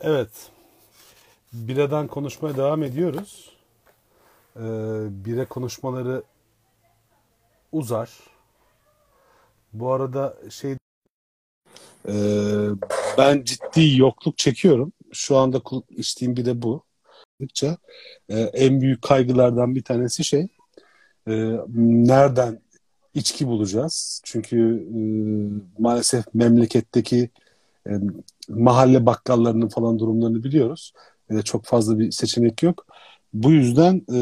Evet. Biradan konuşmaya devam ediyoruz. Ee, bire konuşmaları uzar. Bu arada şey Ee, ben ciddi yokluk çekiyorum. Şu anda içtiğim bir de bu. Ee, en büyük kaygılardan bir tanesi şey e, nereden içki bulacağız? Çünkü e, maalesef memleketteki e, mahalle bakkallarının falan durumlarını biliyoruz. E, çok fazla bir seçenek yok. Bu yüzden e,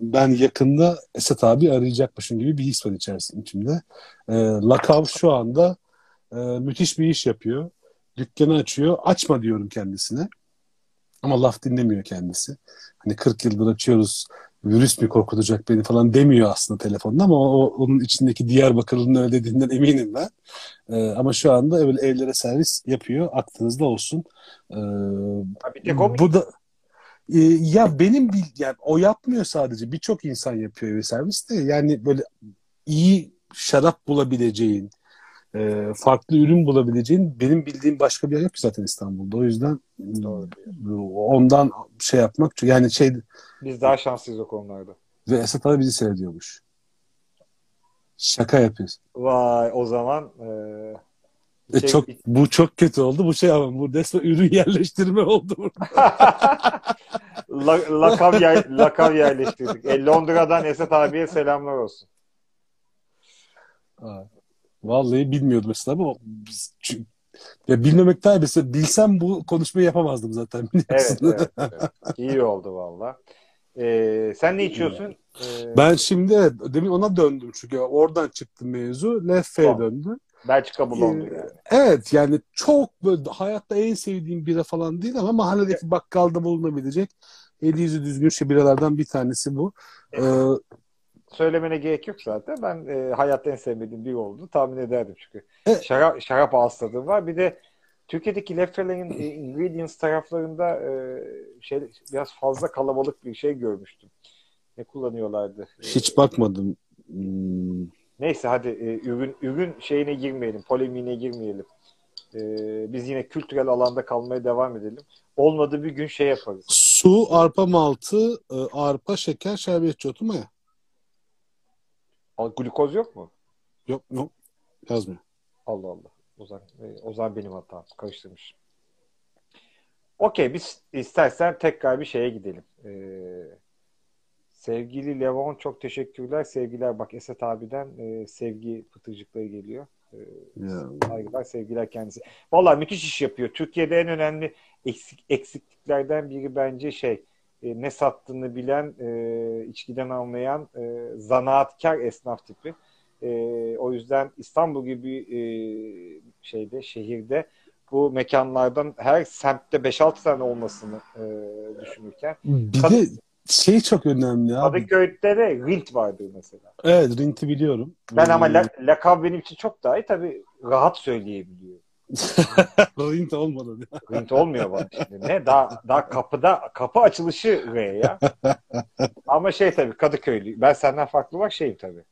ben yakında Esat abi arayacakmışım gibi bir his var içerisinde içimde. E, Lakav şu anda e, müthiş bir iş yapıyor. Dükkanı açıyor. Açma diyorum kendisine. Ama laf dinlemiyor kendisi. Hani 40 yıldır açıyoruz virüs mi korkutacak beni falan demiyor aslında telefonda ama o, onun içindeki Diyarbakırlı'nın öyle dediğinden eminim ben. Ee, ama şu anda öyle evlere servis yapıyor. Aklınızda olsun. Tek o mu? bu da e, ya benim bil yani o yapmıyor sadece. Birçok insan yapıyor eve servis de. Yani böyle iyi şarap bulabileceğin, e, farklı ürün bulabileceğin benim bildiğim başka bir yer yok ki zaten İstanbul'da. O yüzden Doğru ondan şey yapmak yani şey Biz daha şanslıyız o konularda. ve Esat abi bizi seyrediyormuş. Şaka yapıyorsun. Vay o zaman e, E, şey- çok bu çok kötü oldu. Bu şey ama bu resmen ürün yerleştirme oldu burada. La- lakav, yer, lakav yerleştirdik. E, Londra'dan Esat abiye selamlar olsun. Ha. Vallahi bilmiyordum mesela ama biz, çünkü- ya bilmemekten mesela bilsem bu konuşmayı yapamazdım zaten Evet, biliyorsun. evet, evet. İyi oldu valla. E, sen ne içiyorsun? E, Ben şimdi evet, demin ona döndüm çünkü oradan çıktı mevzu. Leffe'ye Tamam. döndü. Belçika Blondu Ee, yani. Evet yani çok böyle hayatta en sevdiğim bira falan değil ama mahalledeki bakkalda bulunabilecek eli yüzü düzgün şey biralardan bir tanesi bu. Ee, Söylemene gerek yok zaten. Ben e, hayatta en sevmediğim biri oldu. Tahmin ederdim çünkü. Evet. Şarap, şarap ağız tadı var. Bir de Türkiye'deki Leffer'lerin e, ingredients taraflarında e, şey biraz fazla kalabalık bir şey görmüştüm. Ne kullanıyorlardı? E, hiç bakmadım. Hmm, Neyse hadi e, ürün ürün şeyine girmeyelim, polemiğine girmeyelim. E, biz yine kültürel alanda kalmaya devam edelim. Olmadı bir gün şey yaparız. Su, arpa maltı, e, arpa, şeker, şerbetçi otu maya. Al- Glukoz yok mu? Yok yok yazmıyor. Allah Allah. O zaman, e, o zaman benim hatam. Karıştırmış. Okey biz istersen tekrar bir şeye gidelim. Ee, sevgili Levon çok teşekkürler. Sevgiler bak Esat abiden e, sevgi pıtırcıkları geliyor. Ee, Ya. saygılar sevgiler kendisi. Vallahi müthiş iş yapıyor. Türkiye'de en önemli eksik, eksikliklerden biri bence şey e, ne sattığını bilen, e, içkiden anlayan e, zanaatkar esnaf tipi. E, o yüzden İstanbul gibi e, şeyde şehirde bu mekanlardan her semtte 5-6 tane olmasını e, düşünürken Bir Kad- de şey çok önemli abi. Kadıköy'de de Rint vardır mesela. Evet, Rint'i biliyorum. Ben ama Hmm, la, lakab benim için çok daha iyi tabii rahat söyleyebiliyorum. Rint olmadı. Rint olmuyor bana şimdi. Ne? Daha, daha kapıda kapı açılışı R ya. Ama şey tabii Kadıköylü. Ben senden farklı bak şeyim tabii.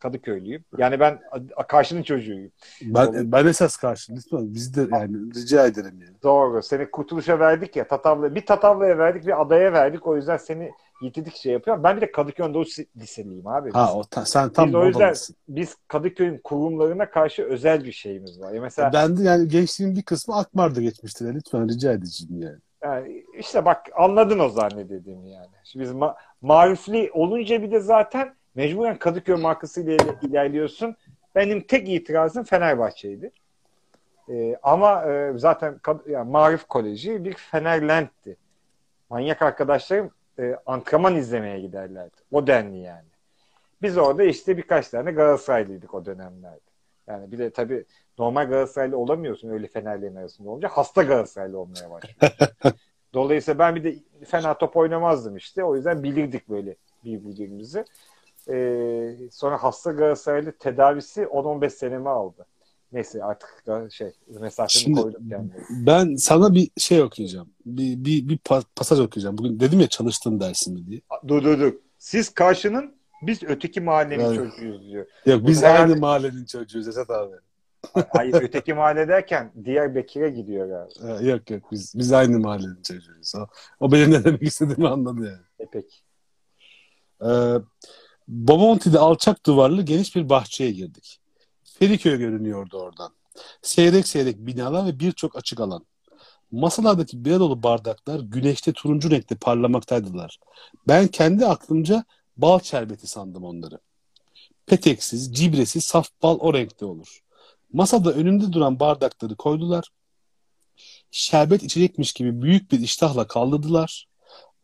Ee, Kadıköylüyüm. Yani ben karşının çocuğuyum. Ben, ben esas karşı. Lütfen biz de yani rica ederim yani. Doğru. Seni kurtuluşa verdik ya. Tatavla, bir Tatavla'ya verdik bir adaya verdik. O yüzden seni yitirdik şey yapıyor. Ben bir de Kadıköy Anadolu Liseliyim abi. Ha o ta- sen tam biz o yüzden biz Kadıköy'ün kurumlarına karşı özel bir şeyimiz var. Ya mesela Ben de yani gençliğin bir kısmı Akmar'da geçmiştir. Yani Lütfen rica edeceğim yani. Yani işte bak anladın o zannedediğimi yani. Şimdi biz ma- marifli olunca bir de zaten mecburen Kadıköy markasıyla ile- ilerliyorsun. Benim tek itirazım Fenerbahçe'ydi. Ee, ama e, zaten yani Marif Koleji bir Fenerlent'ti. Manyak arkadaşlarım e, antrenman izlemeye giderlerdi. O denli yani. Biz orada işte birkaç tane Galatasaraylıydık o dönemlerde. Yani bir de tabii normal Galatasaraylı olamıyorsun öyle Fenerlerin arasında olunca. Hasta Galatasaraylı olmaya başlıyorsun. Dolayısıyla ben bir de fena top oynamazdım işte. O yüzden bilirdik böyle birbirimizi. Ee, sonra hasta Galatasaraylı tedavisi 10-15 senemi aldı. Neyse artık şey mesafemi Şimdi koydum kendime. ben sana bir şey okuyacağım. Bir, bir, bir pa- pasaj okuyacağım. Bugün dedim ya çalıştığım dersimi diye. Dur dur dur. Siz karşının biz öteki mahallenin Yani- çocuğuyuz diyor. Yok biz herhalde- aynı mahallenin çocuğuyuz Esat abi. Hayır öteki mahalle derken diğer Bekir'e gidiyor galiba. Ee, yok yok biz biz aynı mahallenin çocuğuyuz. O, o benim ne demek istediğimi anladı yani. E peki. Ee, Bomonti'de alçak duvarlı geniş bir bahçeye girdik. Feriköy görünüyordu oradan. Seyrek seyrek binalar ve birçok açık alan. Masalardaki bira dolu bardaklar güneşte turuncu renkte parlamaktaydılar. Ben kendi aklımca bal şerbeti sandım onları. Peteksiz, cibresiz, saf bal o renkte olur. Masada önümde duran bardakları koydular. Şerbet içecekmiş gibi büyük bir iştahla kaldırdılar.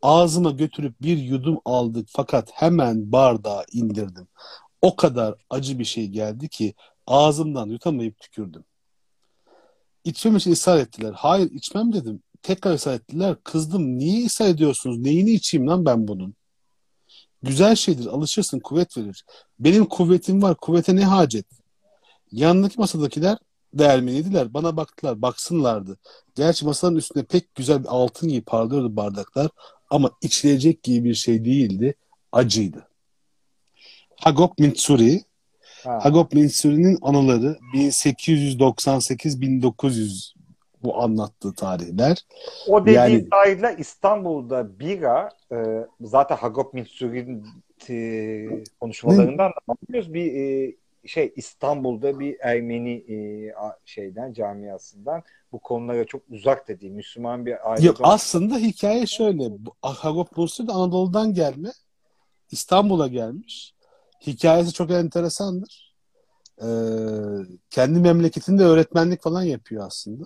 Ağzıma götürüp bir yudum aldık fakat hemen bardağı indirdim. O kadar acı bir şey geldi ki ağzımdan yutamayıp tükürdüm. İçmem için ısrar ettiler. Hayır içmem dedim. Tekrar ısrar ettiler. Kızdım. Niye ısrar ediyorsunuz? Neyini içeyim lan ben bunun? Güzel şeydir. Alışırsın. Kuvvet verir. Benim kuvvetim var. Kuvvete ne hacet? Yanındaki masadakiler değermeniydiler. Bana baktılar. Baksınlardı. Gerçi masanın üstünde pek güzel bir altın gibi parlıyordu bardaklar. Ama içilecek gibi bir şey değildi. Acıydı. Hagop Mitsuri Ha. Hagop Mitsuri'nin anıları 1898-1900 bu anlattığı tarihler. O dediğin Yani- tarihler İstanbul'da bira e, zaten Hagop Mitsuri'nin e, konuşmalarından da anlıyoruz. Bir e, şey İstanbul'da bir Ermeni e, şeyden camiasından bu konulara çok uzak dediği Müslüman bir aile. Yok aslında hikaye şöyle. Hagop de Anadolu'dan gelme. İstanbul'a gelmiş. Hikayesi çok enteresandır. Ee, kendi memleketinde öğretmenlik falan yapıyor aslında.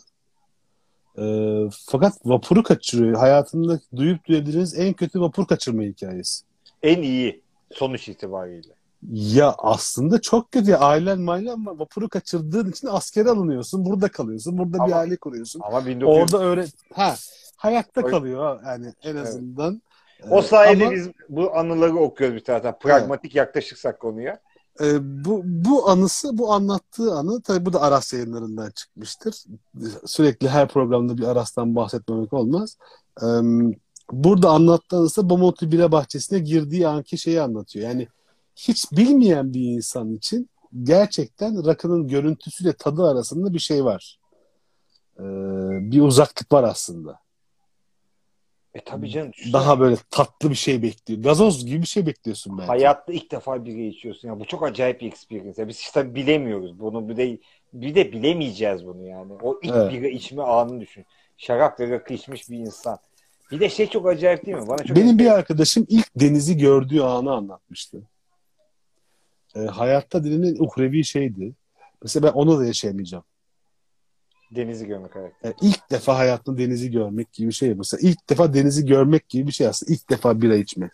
Ee, fakat vapuru kaçırıyor. Hayatında duyup duyabiliriz en kötü vapur kaçırma hikayesi. en iyi sonuç itibariyle. Ya aslında çok kötü. Ailen mailen var. Vapuru kaçırdığın için askere alınıyorsun. Burada kalıyorsun. Burada bir Ama- aile kuruyorsun. Ama 1900 Orada öğret... Ha, hayatta kalıyor yani en Evet. azından. o Ee, sayede ama, biz bu anıları okuyoruz bir taraftan. Pragmatik yaklaşırsak konuya. e, bu, bu anısı, bu anlattığı anı tabii bu da Aras yayınlarından çıkmıştır. Sürekli her programda bir Aras'tan bahsetmemek olmaz. Ee, burada anlattığı anısı Bomonti Bira Bahçesi'ne girdiği anki şeyi anlatıyor. Yani hiç bilmeyen bir insan için gerçekten rakının görüntüsüyle tadı arasında bir şey var. Ee, bir uzaklık var aslında. E tabii canım. düşünsene. Daha böyle tatlı bir şey bekliyor. Gazoz gibi bir şey bekliyorsun belki. Hayatta ilk defa biri içiyorsun. Ya bu çok acayip bir experience. Ya biz işte bilemiyoruz bunu. Bir de bir de bilemeyeceğiz bunu yani. O ilk Evet. bira içme anını düşün. Şarap ve rakı içmiş bir insan. Bir de şey çok acayip değil mi? Bana çok Benim bir arkadaşım ilk denizi gördüğü anı anlatmıştı. Ee, hayatta denilen uhrevi şeydi. Mesela ben onu da yaşayamayacağım. denizi görmek evet. Yani ilk defa hayatında denizi görmek gibi bir şey. Mesela ilk defa denizi görmek gibi bir şey aslında. İlk defa bira içmek.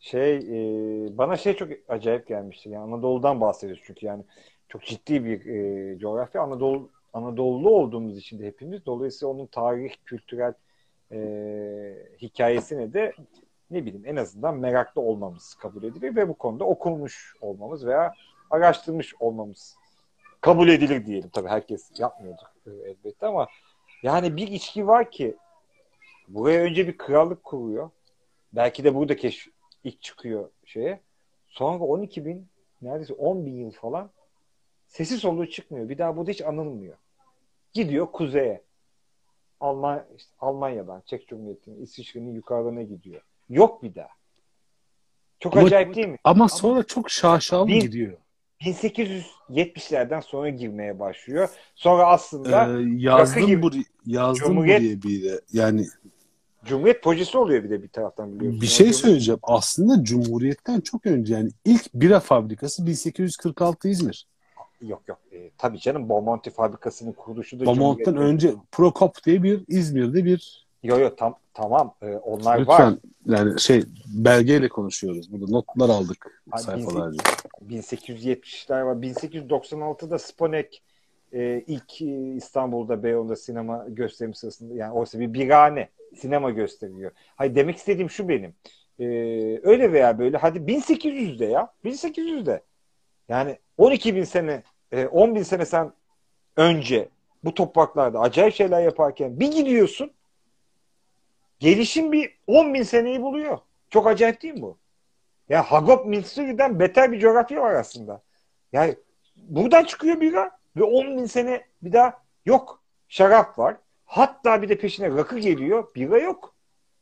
Şey e, bana şey çok acayip gelmişti. Yani Anadolu'dan bahsediyoruz çünkü yani çok ciddi bir e, coğrafya. Anadolu Anadolu'lu olduğumuz için de hepimiz. Dolayısıyla onun tarih, kültürel e, hikayesine de ne bileyim en azından meraklı olmamız kabul edilir ve bu konuda okumuş olmamız veya araştırmış olmamız kabul edilir diyelim. Tabii herkes yapmıyordur e, elbette ama yani bir içki var ki buraya önce bir krallık kuruyor. Belki de burada keşf ilk çıkıyor şeye. Sonra 12 bin neredeyse 10 bin yıl falan sesi soluğu çıkmıyor. Bir daha burada hiç anılmıyor. Gidiyor kuzeye. Alman, işte Almanya'dan, Çek Cumhuriyeti'nin, İsviçre'nin yukarılarına gidiyor. Yok bir daha. Çok Ama- acayip değil mi? Ama sonra çok şaşalı Bin- gidiyor. 1870'lerden sonra girmeye başlıyor. Sonra aslında Ee, gibi yazdım bu yazdım Cumhuriyet- buraya bir de. Yani Cumhuriyet projesi oluyor bir de bir taraftan biliyorsun. bir şey söyleyeceğim. Aslında Cumhuriyet'ten çok önce yani ilk bira fabrikası 1846 İzmir. Yok yok. E, tabii canım Bomonti fabrikasının kuruluşu da Bomont'tan önce Prokop diye bir İzmir'de bir Yok yok tam, tamam. E, onlar var. lütfen yani şey belgeyle konuşuyoruz. Burada notlar aldık Ay, sayfalarca. 1870'ler var. 1896'da Sponek e, ilk e, İstanbul'da Beyoğlu'nda sinema gösterimi sırasında yani oysa bir birane sinema gösteriyor. Hayır demek istediğim şu benim. E, öyle veya böyle hadi 1800'de ya 1800'de yani 12 bin sene e, 10 bin sene sen önce bu topraklarda acayip şeyler yaparken bir gidiyorsun gelişim bir 10 bin seneyi buluyor. Çok acayip değil mi bu? Ya Hagop Mitsuri'den beter bir coğrafya var aslında. Yani buradan çıkıyor bira ve 10 bin sene bir daha yok. Şarap var. Hatta bir de peşine rakı geliyor. Bira yok.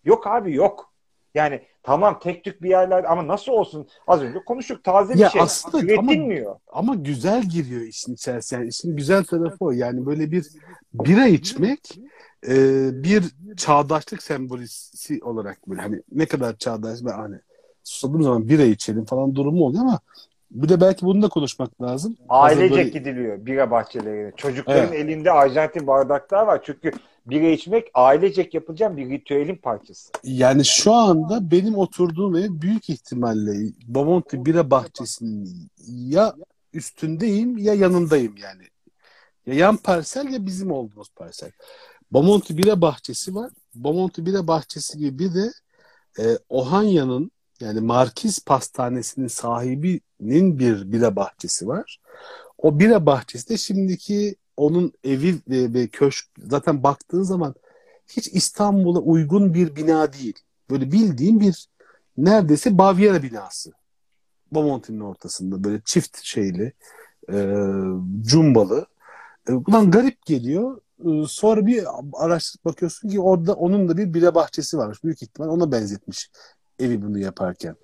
Yok abi yok. Yani tamam tek tük bir yerler ama nasıl olsun az önce konuştuk taze bir Ya şey. aslında ama- Üretilmiyor. Ama güzel giriyor işin içerisine. Yani işin güzel tarafı o. Yani böyle bir bira içmek e, bir çağdaşlık sembolisi olarak böyle hani ne kadar çağdaş ve hani susadığım zaman bira içelim falan durumu oluyor ama bir de belki bunu da konuşmak lazım. Ailecek böyle- gidiliyor bira bahçelerine. Çocukların Evet. elinde Arjantin bardaklar var. Çünkü bira içmek ailecek yapılacak bir ritüelin parçası. Yani şu anda benim oturduğum ev büyük ihtimalle Bomonti Bira Bahçesi'nin ya üstündeyim ya yanındayım yani. Ya yan parsel ya bizim olduğumuz parsel. Bomonti Bira Bahçesi var. Bomonti Bira Bahçesi gibi bir de e, Ohanya'nın yani Markiz Pastanesi'nin sahibinin bir bira bahçesi var. O bira bahçesi de şimdiki onun evi ve, ve köşk zaten baktığın zaman hiç İstanbul'a uygun bir bina değil. Böyle bildiğin bir neredeyse Bavyera binası. Bomonti'nin ortasında böyle çift şeyli, e, cumbalı. E, ulan garip geliyor. E, sonra bir araştırıp bakıyorsun ki orada onun da bir bira bahçesi varmış. Büyük ihtimal ona benzetmiş evi bunu yaparken.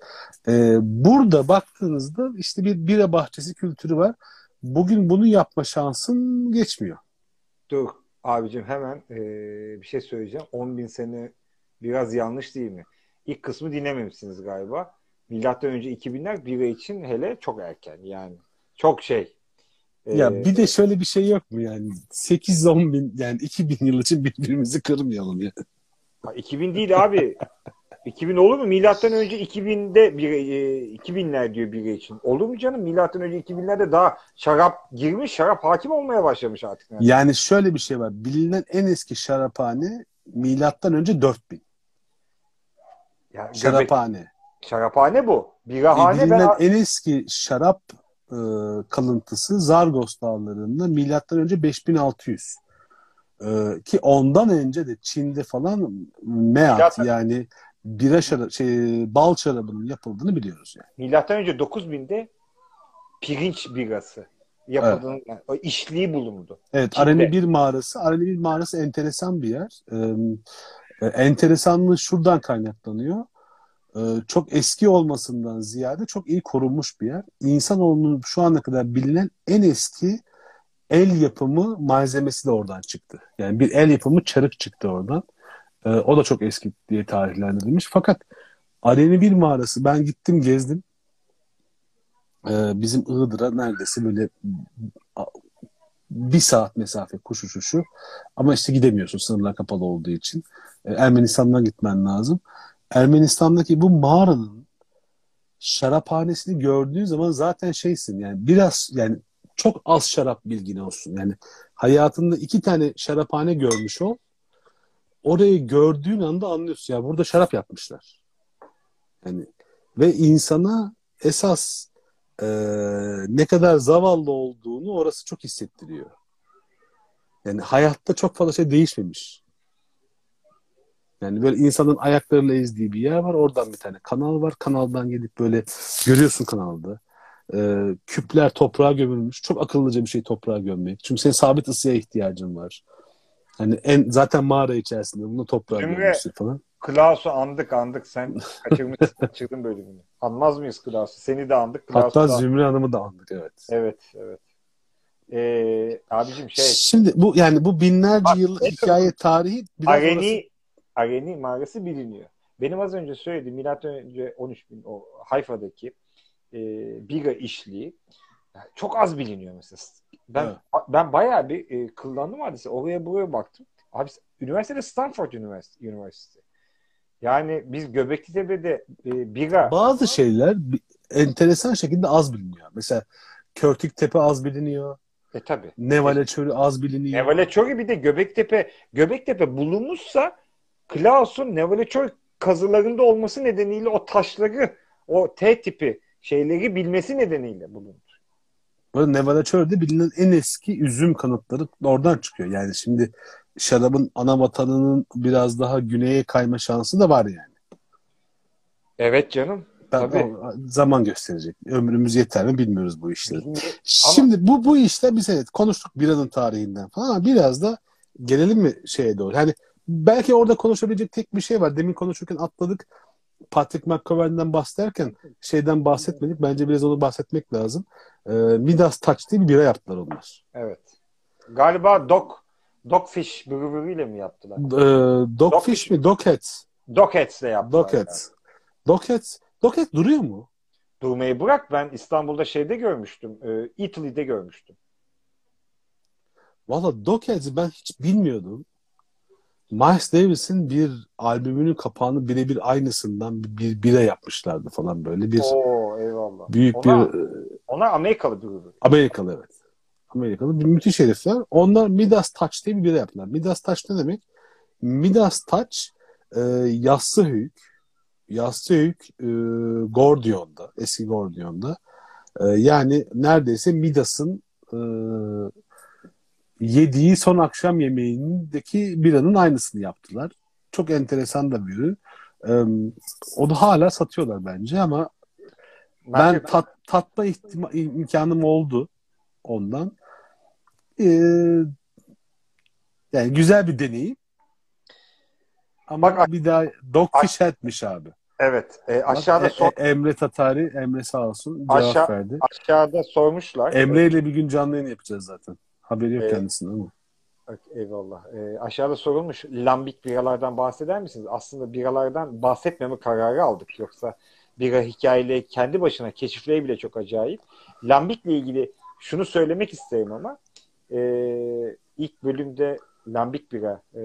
E, burada baktığınızda işte bir bira bahçesi kültürü var. Bugün bunu yapma şansın geçmiyor. Dur abicim hemen eee, bir şey söyleyeceğim. 10 bin sene biraz yanlış değil mi? İlk kısmı dinlememişsiniz galiba. Milattan önce 2000'ler bira için hele çok erken yani. Çok şey. Ya Eee, bir de şöyle bir şey yok mu yani 8-10 bin yani 2000 yıl için birbirimizi kırmayalım ya. ha, 2000 değil abi. 2000 olur mu? Milattan önce 2000'de bir e, 2000'ler diyor bira için. Olur mu canım? Milattan önce 2000'lerde daha şarap girmiş, şarap hakim olmaya başlamış artık. Yani. Yani şöyle bir şey var. Bilinen en eski şaraphane milattan önce 4000. Ya, göbek- Şaraphane. şaraphane bu. E, Birahane bilinen ben en eski şarap e, kalıntısı Zargos dağlarında milattan önce 5600. E, ki ondan önce de Çin'de falan meat yani bira şarap, şey, bal şarabının yapıldığını biliyoruz yani. Milattan önce 9000'de pirinç birası yapıldığını, yani o işliği bulundu. Evet. Areni bir mağarası. Areni bir mağarası enteresan bir yer. Ee, e, enteresanlığı şuradan kaynaklanıyor. Ee, çok eski olmasından ziyade çok iyi korunmuş bir yer. İnsanoğlunun şu ana kadar bilinen en eski el yapımı malzemesi de oradan çıktı. Yani bir el yapımı çarık çıktı oradan. Ee, o da çok eski diye tarihlendirilmiş. Fakat Areni bir mağarası ben gittim gezdim. Ee, bizim Iğdır'a neredeyse böyle bir saat mesafe kuş uçuşu ama işte gidemiyorsun sınırlar kapalı olduğu için. Ee, Ermenistan'dan gitmen lazım. Ermenistan'daki bu mağaranın şaraphanesini gördüğün zaman zaten şeysin yani biraz yani çok az şarap bilgin olsun. Yani hayatında iki tane şaraphane görmüş ol. Orayı gördüğün anda anlıyorsun ya burada şarap yapmışlar. Yani ve insana esas e, ne kadar zavallı olduğunu orası çok hissettiriyor. Yani hayatta çok fazla şey değişmemiş. Yani böyle insanın ayaklarıyla ezdiği bir yer var. Oradan bir tane kanal var. Kanaldan gelip böyle görüyorsun kanalda. E, küpler toprağa gömülmüş. Çok akıllıca bir şey toprağa gömmek. Çünkü senin sabit ısıya ihtiyacın var. Hani en zaten mağara içerisinde bunu toprağa Cümle- gömmüşsün falan. Klaus'u andık andık sen kaçırmışsın kaçırdın bölümünü. Anmaz mıyız Klaus'u? Seni de andık. Klaus'u Hatta da Zümre Hanım'ı da andık evet. Evet evet. Ee, abicim şey Şimdi bu yani bu binlerce Bak, yıllık hikaye tarihi Areni Areni mağarası biliniyor. Benim az önce söylediğim milattan önce 13 bin o Hayfa'daki e, bira işliği çok az biliniyor mesela. Ben Evet. ben bayağı bir e, kıllandım hadise. Oraya buraya baktım. Abi üniversitede Stanford Üniversitesi. Üniversitesi. Yani biz Göbekli Tepe'de e, bira Bazı şeyler enteresan şekilde az biliniyor. Mesela Körtük Tepe az biliniyor. e tabi. Nevale Çölü az biliniyor. Nevaleçori bir de Göbektepe Göbektepe bulunmuşsa Klaus'un Nevaleçori kazılarında olması nedeniyle o taşları o T tipi şeyleri bilmesi nedeniyle bulundu. Böyle Çölü'de bilinen en eski üzüm kanıtları oradan çıkıyor. Yani şimdi şarabın ana vatanının biraz daha güneye kayma şansı da var yani. Evet canım. Ben, Tabii. zaman gösterecek. Ömrümüz yeter mi bilmiyoruz bu işleri. Bilmiyorum. Şimdi bu bu işte biz evet konuştuk biranın tarihinden falan ama biraz da gelelim mi şeye doğru. Hani belki orada konuşabilecek tek bir şey var. Demin konuşurken atladık. Patrick McCovern'den bahsederken şeyden bahsetmedik. Bence biraz onu bahsetmek lazım. Ee, Midas Touch diye bir bira yaptılar onlar. Evet. Galiba Dog Dogfish ile mi yaptılar? Ee, Dogfish mi? Dogheads. Dogheads'le yaptılar. Dogheads. Dogheads. Dogheads duruyor mu? Durmayı bırak ben İstanbul'da şeyde görmüştüm. E, Italy'de görmüştüm. Valla Dogheads'i ben hiç bilmiyordum. Miles Davis'in bir albümünün kapağını birebir aynısından bir, bir bira yapmışlardı falan böyle bir Oo eyvallah. büyük Ona- bir e, Onlar Amerikalı brewery. Amerikalı evet. Amerikalı bir müthiş herifler. Onlar Midas Touch diye bir bira yaptılar. Midas Touch ne demek? Midas Touch e, yassı höyük. Yassı höyük e, Gordion'da, eski Gordion'da. E, yani neredeyse Midas'ın e, yediği son akşam yemeğindeki biranın aynısını yaptılar. Çok enteresan da bir ürün. E, onu hala satıyorlar bence ama ben Bence- tat, tatma ihtima, imkanım oldu ondan. Ee, yani güzel bir deneyim. Ama Bak- bir daha Dogfish Head'miş abi. evet. E, Bak, aşağıda E- sor- E- Emre Tatari, Emre sağ olsun cevap Aşağı- verdi. aşağıda sormuşlar. Emre ile bir gün canlı yayın yapacağız zaten. Haberi yok Evet. kendisinin ama. Eyvallah. E, aşağıda sorulmuş lambik biralardan bahseder misiniz? Aslında biralardan bahsetmeme kararı aldık. Yoksa bira hikayeyle kendi başına keşifleri bile çok acayip. Lambikle ilgili şunu söylemek isterim ama e, ilk bölümde lambik bira e,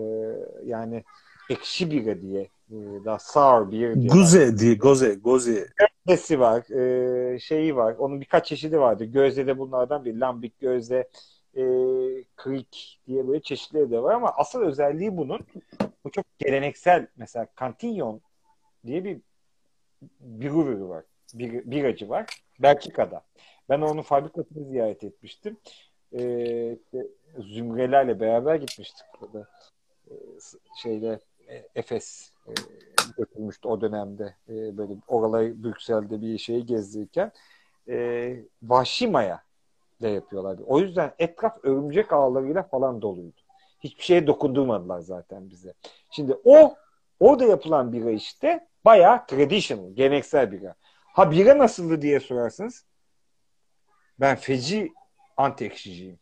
yani ekşi bira diye e, daha sour beer diye Guze diye, Goze, Goze. Nesi var, e, şeyi var. Onun birkaç çeşidi vardı. Gözde de bunlardan bir. Lambik gözde, e, krik diye böyle çeşitleri de var ama asıl özelliği bunun bu çok geleneksel mesela Cantillon diye bir brewery var. Bir, biracı var. Belçika'da. Ben onun fabrikasını ziyaret etmiştim. E, işte zümrelerle beraber gitmiştik burada. E, s- şeyde e, Efes e, götürmüştü o dönemde. E, böyle oraları Brüksel'de bir şeyi gezdirirken e, vahşi maya da yapıyorlar. O yüzden etraf örümcek ağlarıyla falan doluydu. Hiçbir şeye dokundurmadılar zaten bize. Şimdi o orada yapılan bira işte bayağı traditional, geleneksel bira. Ha bira nasıldı diye sorarsınız. Ben feci anti ekşiciyim.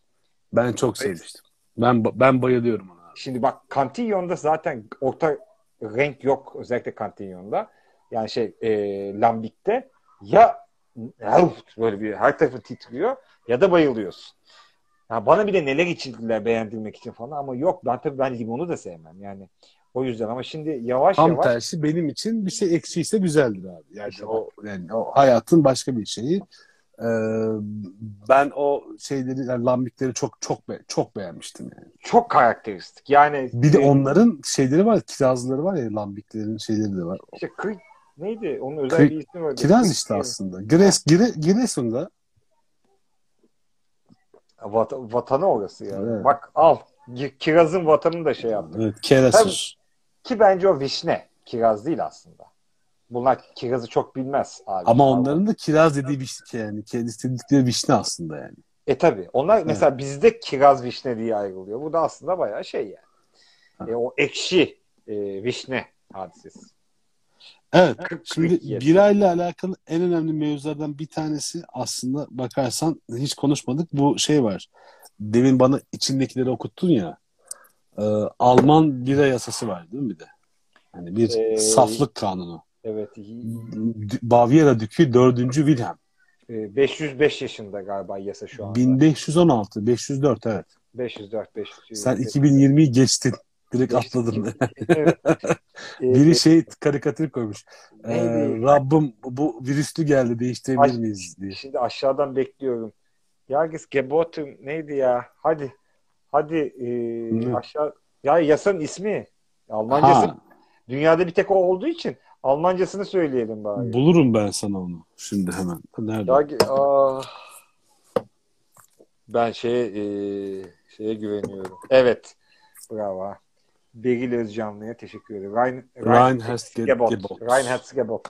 Ben çok sevmiştim. Ben ben bayılıyorum ona. Şimdi bak Cantillon'da zaten orta renk yok özellikle Cantillon'da. Yani şey e, Lambik'te ya! Böyle bir her tarafı titriyor ya da bayılıyorsun. Ya bana bir de neler içirdiler beğendirmek için falan ama yok ben tabii ben limonu da sevmem yani. O yüzden ama şimdi yavaş Tam yavaş tersi benim için bir şey eksiyse güzeldir abi. Yani İşte o yani o hayatın başka bir şeyi. Ee, ben o şeyleri yani lambikleri çok çok be- çok beğenmiştim yani. çok karakteristik. Yani Bir de onların şeyleri var, kirazları var ya lambiklerin şeyleri de var. işte neydi? Onun özel Kır- bir ismi vardı. Kiraz işte aslında. Gires, Gire, Giresun'da Vata- vatanı orası yani. Evet. Bak al. Kirazın vatanını da şey yaptı. evet, Keresus. Ki bence o vişne. Kiraz değil aslında. Bunlar kirazı çok bilmez abi. Ama onların da kiraz dediği vişne yani. Kendisi dedikleri vişne aslında yani. E tabi. Onlar mesela bizde kiraz vişne diye ayrılıyor. Bu da aslında bayağı şey yani. Ha. E, o ekşi e, vişne hadisesi. Evet. Şimdi birayla alakalı en önemli mevzulardan bir tanesi aslında bakarsan hiç konuşmadık. Bu şey var. Demin bana içindekileri okuttun ya. e, Alman bira yasası var değil mi bir de? Hani bir Ee, saflık kanunu. Evet. Bavyera Dükü 4. Wilhelm. E, 505 yaşında galiba yasa şu anda. 1516, 504 evet. 504 500. Sen 2020'yi geçtin. Direkt Geçtim. atladın. Evet. E, Biri şey karikatür koymuş. Ee, Neydi? Rabbim bu virüslü geldi değiştirebilir Ay- miyiz diye. Şimdi aşağıdan bekliyorum. Yargis Geboten neydi ya? Hadi. Hadi e, aşağı. Ya yasanın ismi. Almancası. Ha, Dünyada bir tek o olduğu için Almancasını söyleyelim bari. bulurum ben sana onu şimdi hemen. Nerede? Yargi, ah. Ben şeye, e, şeye güveniyorum. Evet. Bravo. Beril Özcanlı'ya teşekkür ederim. Ryan, Reinhard Ge- Gebot. Gebot. Reinhard Gebot.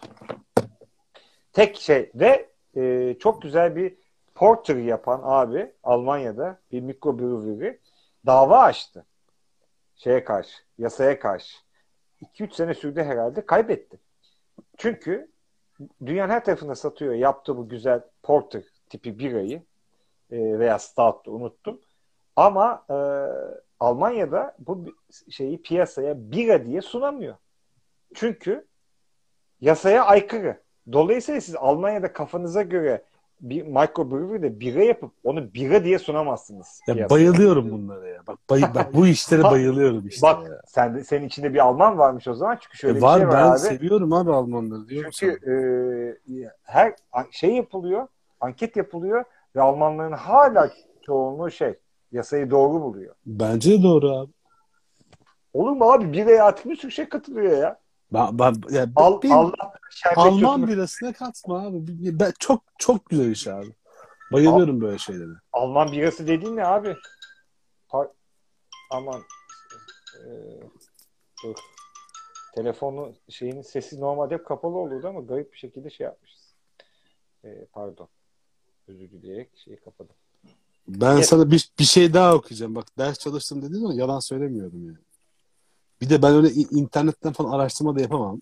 Tek şey ve e, çok güzel bir porter yapan abi Almanya'da bir mikrobrewery dava açtı. Şeye karşı, yasaya karşı. 2-3 sene sürdü herhalde. Kaybetti. Çünkü dünyanın her tarafında satıyor yaptığı bu güzel porter tipi birayı e, veya stout unuttum. Ama e, Almanya'da bu şeyi piyasaya bira diye sunamıyor. Çünkü yasaya aykırı. Dolayısıyla siz Almanya'da kafanıza göre bir microbrewery'de bira yapıp onu bira diye sunamazsınız. Ya piyasaya. bayılıyorum bunlara ya. Bak, bay, bak bu işlere bayılıyorum işte. Bak ya. sen senin içinde bir Alman varmış o zaman çünkü şöyle E var bir şey var ben abi. seviyorum abi Almanları diyorum Çünkü sana. e, her şey yapılıyor, anket yapılıyor ve Almanların hala çoğunluğu şey yasayı doğru buluyor. Bence de doğru abi. Olur mu abi? Biraya artık bir sürü şey katılıyor ya. Ben, ben, ya, Al, benim- Allah Alman çözümü- birasına katma abi. Ben, çok çok güzel iş abi. Bayılıyorum böyle şeylere. Alman birası dediğin ne abi? Par- Aman e, dur. Telefonu şeyinin sesi normalde hep kapalı olurdu ama garip bir şekilde şey yapmışız. E, pardon. Özür dileyerek şeyi kapadım. Ben Evet. sana bir, bir şey daha okuyacağım. Bak ders çalıştım dedin ama yalan söylemiyorum yani. Bir de ben öyle internetten falan araştırma da yapamam.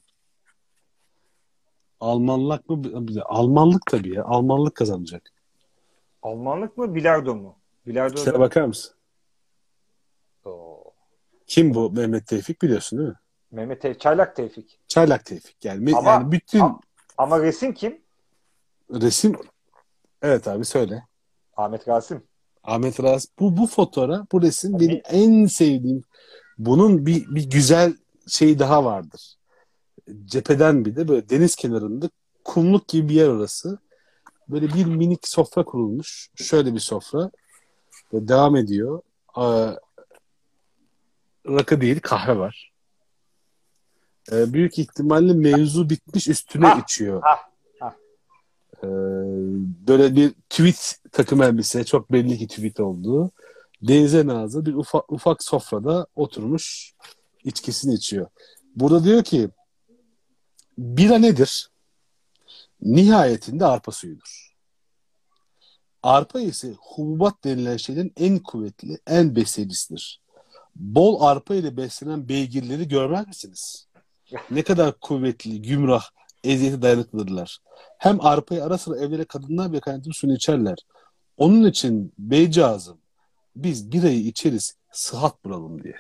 Almanlık mı? Almanlık tabii ya. Almanlık kazanacak. Almanlık mı bilardo mu? Bilardo Şöyle bakar mısın? Oo. Kim bu Mehmet Tevfik biliyorsun değil mi? Mehmet Tevfik, Çaylak Tevfik. Çaylak Tevfik. Yani, Ama- yani bütün Ama- Ama resim kim? resim Evet abi söyle. Ahmet Rasim. Ahmet Raz bu bu fotoğraf, bu resim Abi- benim en sevdiğim. Bunun bir bir güzel şeyi daha vardır. Cepheden bir de böyle deniz kenarında kumluk gibi bir yer orası. Böyle bir minik sofra kurulmuş. Şöyle bir sofra. Ve devam ediyor. Aa, rakı değil kahve var. Ee, büyük ihtimalle mevzu bitmiş üstüne Ha, içiyor. ha. Ee, böyle bir tweet takım elbise çok belli ki tweet olduğu. Denize nazı bir ufak, ufak sofrada oturmuş içkisini içiyor. Burada diyor ki bira nedir? Nihayetinde arpa suyudur. Arpa ise hububat denilen şeylerin en kuvvetli, en besleyicisidir. Bol arpa ile beslenen beygirleri görmez misiniz? Ne kadar kuvvetli, gümrah, eziyete dayanıklıdırlar. Hem arpayı ara sıra evlere kadınlar ve kaynatıp suyunu içerler. Onun için beycağızım biz birayı içeriz sıhhat bulalım diye.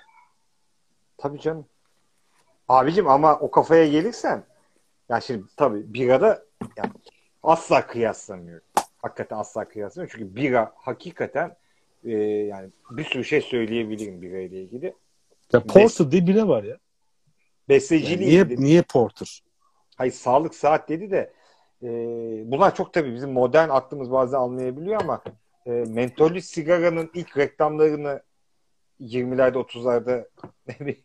Tabii canım. Abicim ama o kafaya gelirsen ya şimdi tabii birada yani asla kıyaslamıyorum. Hakikaten asla kıyaslamıyorum. Çünkü bira hakikaten e, yani bir sürü şey söyleyebilirim bira ile ilgili. Ya Porter diye bira var ya. Yani Besleyiciliği niye, ilgili- niye Porter? Hayır sağlık saat dedi de e, bunlar çok tabii bizim modern aklımız bazen anlayabiliyor ama e, mentollü sigaranın ilk reklamlarını 20'lerde 30'larda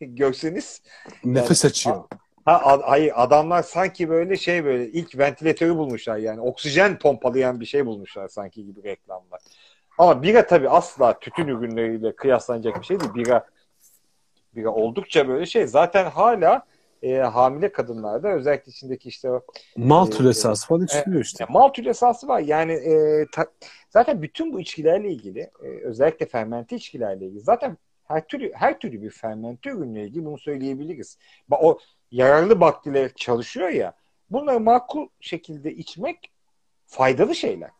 görseniz Nefes açıyor. ha, a- hayır adamlar sanki böyle şey böyle ilk ventilatörü bulmuşlar yani oksijen pompalayan bir şey bulmuşlar sanki gibi reklamlar. Ama bira tabii asla tütün ürünleriyle kıyaslanacak bir şey değil. Bira bira oldukça böyle şey. Zaten hala e, hamile kadınlarda özellikle içindeki işte o Malt Ee, esası falan içiliyor işte. ya malt esası var. Yani e, ta- zaten bütün bu içkilerle ilgili e, özellikle fermente içkilerle ilgili zaten her türlü her türlü bir fermente ürünle ilgili bunu söyleyebiliriz. O yararlı bakteriler çalışıyor ya bunları makul şekilde içmek faydalı şeyler.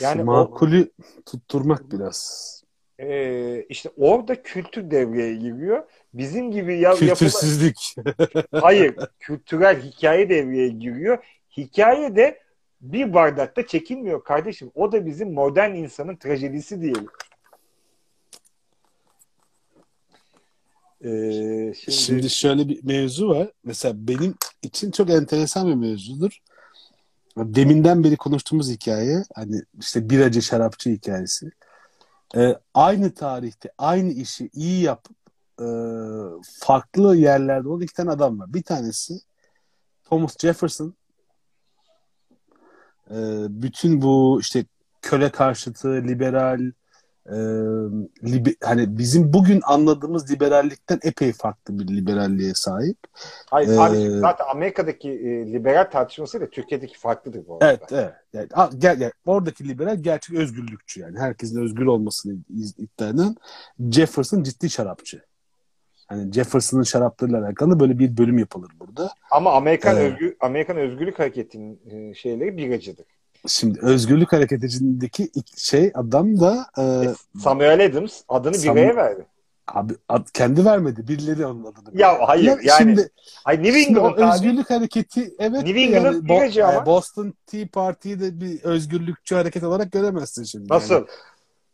Yani Yani o- makulü tutturmak biraz. E, işte orada kültür devreye giriyor. Bizim gibi ya, yapılan- Kültürsüzlük. Hayır, kültürel hikaye devreye giriyor. Hikaye de bir bardakta çekilmiyor kardeşim. O da bizim modern insanın trajedisi diyelim. Ee, şimdi, Şimdi şöyle bir mevzu var. Mesela benim için çok enteresan bir mevzudur. Deminden beri konuştuğumuz hikaye hani işte biracı şarapçı hikayesi. Ee, aynı tarihte aynı işi iyi yapıp e, farklı yerlerde olan iki tane adam var. Bir tanesi Thomas Jefferson. Ee, bütün bu işte köle karşıtı, liberal, e, libe, hani bizim bugün anladığımız liberallikten epey farklı bir liberalliğe sahip. Hayır, Ee, zaten Amerika'daki e, liberal tartışmasıyla Türkiye'deki farklıdır bu arada. Evet, evet. Yani, a- gel, gel, oradaki liberal gerçek özgürlükçü yani. Herkesin özgür olmasını iddia eden Jefferson ciddi şarapçı. Hani Jefferson'ın şaraplarıyla alakalı böyle bir bölüm yapılır burada. Ama Amerikan Evet. özgür Amerikan Özgürlük Hareketi'nin şeyleri biracıdır. Şimdi özgürlük hareketinin ilk şey adam da e, Samuel Adams adını Sam- bireye verdi. abi ad- kendi vermedi. Birileri onun adını. Ya verdi. hayır, yani şimdi, Ay New şimdi England abi. özgürlük hareketi evet New England yani Bo- ama. e, Boston Tea Party'yi de bir özgürlükçü hareket olarak göremezsin şimdi. Nasıl? Yani.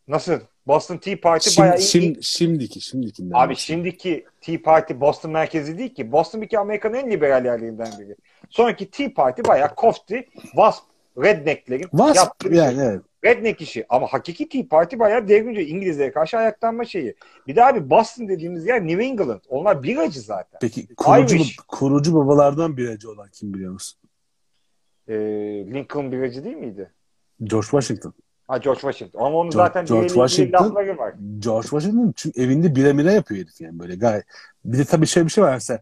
Nasıl? Boston Tea Party Şimdi, bayağı iyi. şimdi, şimdiki, şimdikinden. Abi bahsediyorum. şimdiki Tea Party Boston merkezi değil ki. Boston bir kere Amerika'nın en liberal yerlerinden biri. Sonraki Tea Party bayağı kofti, wasp, rednecklerin Var yaptığı yani şey. evet. Redneck işi. Ama hakiki Tea Party bayağı devrimci. İngilizlere karşı ayaklanma şeyi. Bir de abi Boston dediğimiz yer New England. Onlar biracı zaten. Peki kurucu, Irish. kurucu babalardan biracı olan kim biliyor musun? Ee, Lincoln biracı değil miydi? George Washington. Ha George Washington. Ama onun George- zaten George Washington- var. George Washington çünkü evinde bire mire yapıyor herif yani böyle gayet. Bir de tabii şöyle bir şey var mesela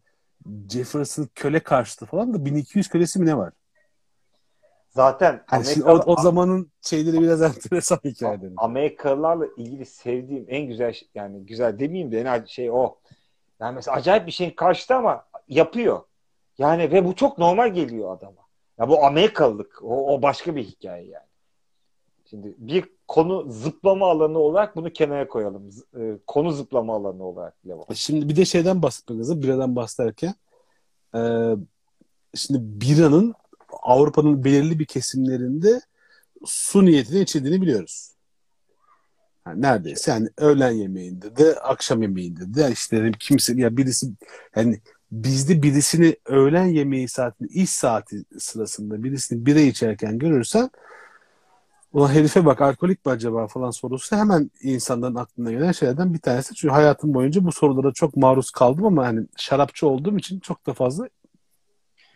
Jefferson köle karşıtı falan da 1200 kölesi mi ne var? Zaten şimdi Amerikalı- o, o zamanın şeyleri biraz enteresan hikayeleri. Amerikalılarla ilgili sevdiğim en güzel yani güzel demeyeyim de en şey o. Yani mesela acayip bir şeyin karşıtı ama yapıyor. Yani ve bu çok normal geliyor adama. Ya bu Amerikalılık. O, o başka bir hikaye yani. Şimdi bir konu zıplama alanı olarak bunu kenara koyalım. Z- e, konu zıplama alanı olarak bile var. Şimdi bir de şeyden bahsetmek lazım. Biradan bahsederken. Ee, şimdi biranın Avrupa'nın belirli bir kesimlerinde su niyetine içildiğini biliyoruz. Yani neredeyse yani öğlen yemeğinde de akşam yemeğinde de işte kimse ya birisi yani bizde birisini öğlen yemeği saatinde iş saati sırasında birisini bira içerken görürsen ulan herife bak alkolik mi acaba falan sorusu hemen insanların aklına gelen şeylerden bir tanesi. Çünkü hayatım boyunca bu sorulara çok maruz kaldım ama hani şarapçı olduğum için çok da fazla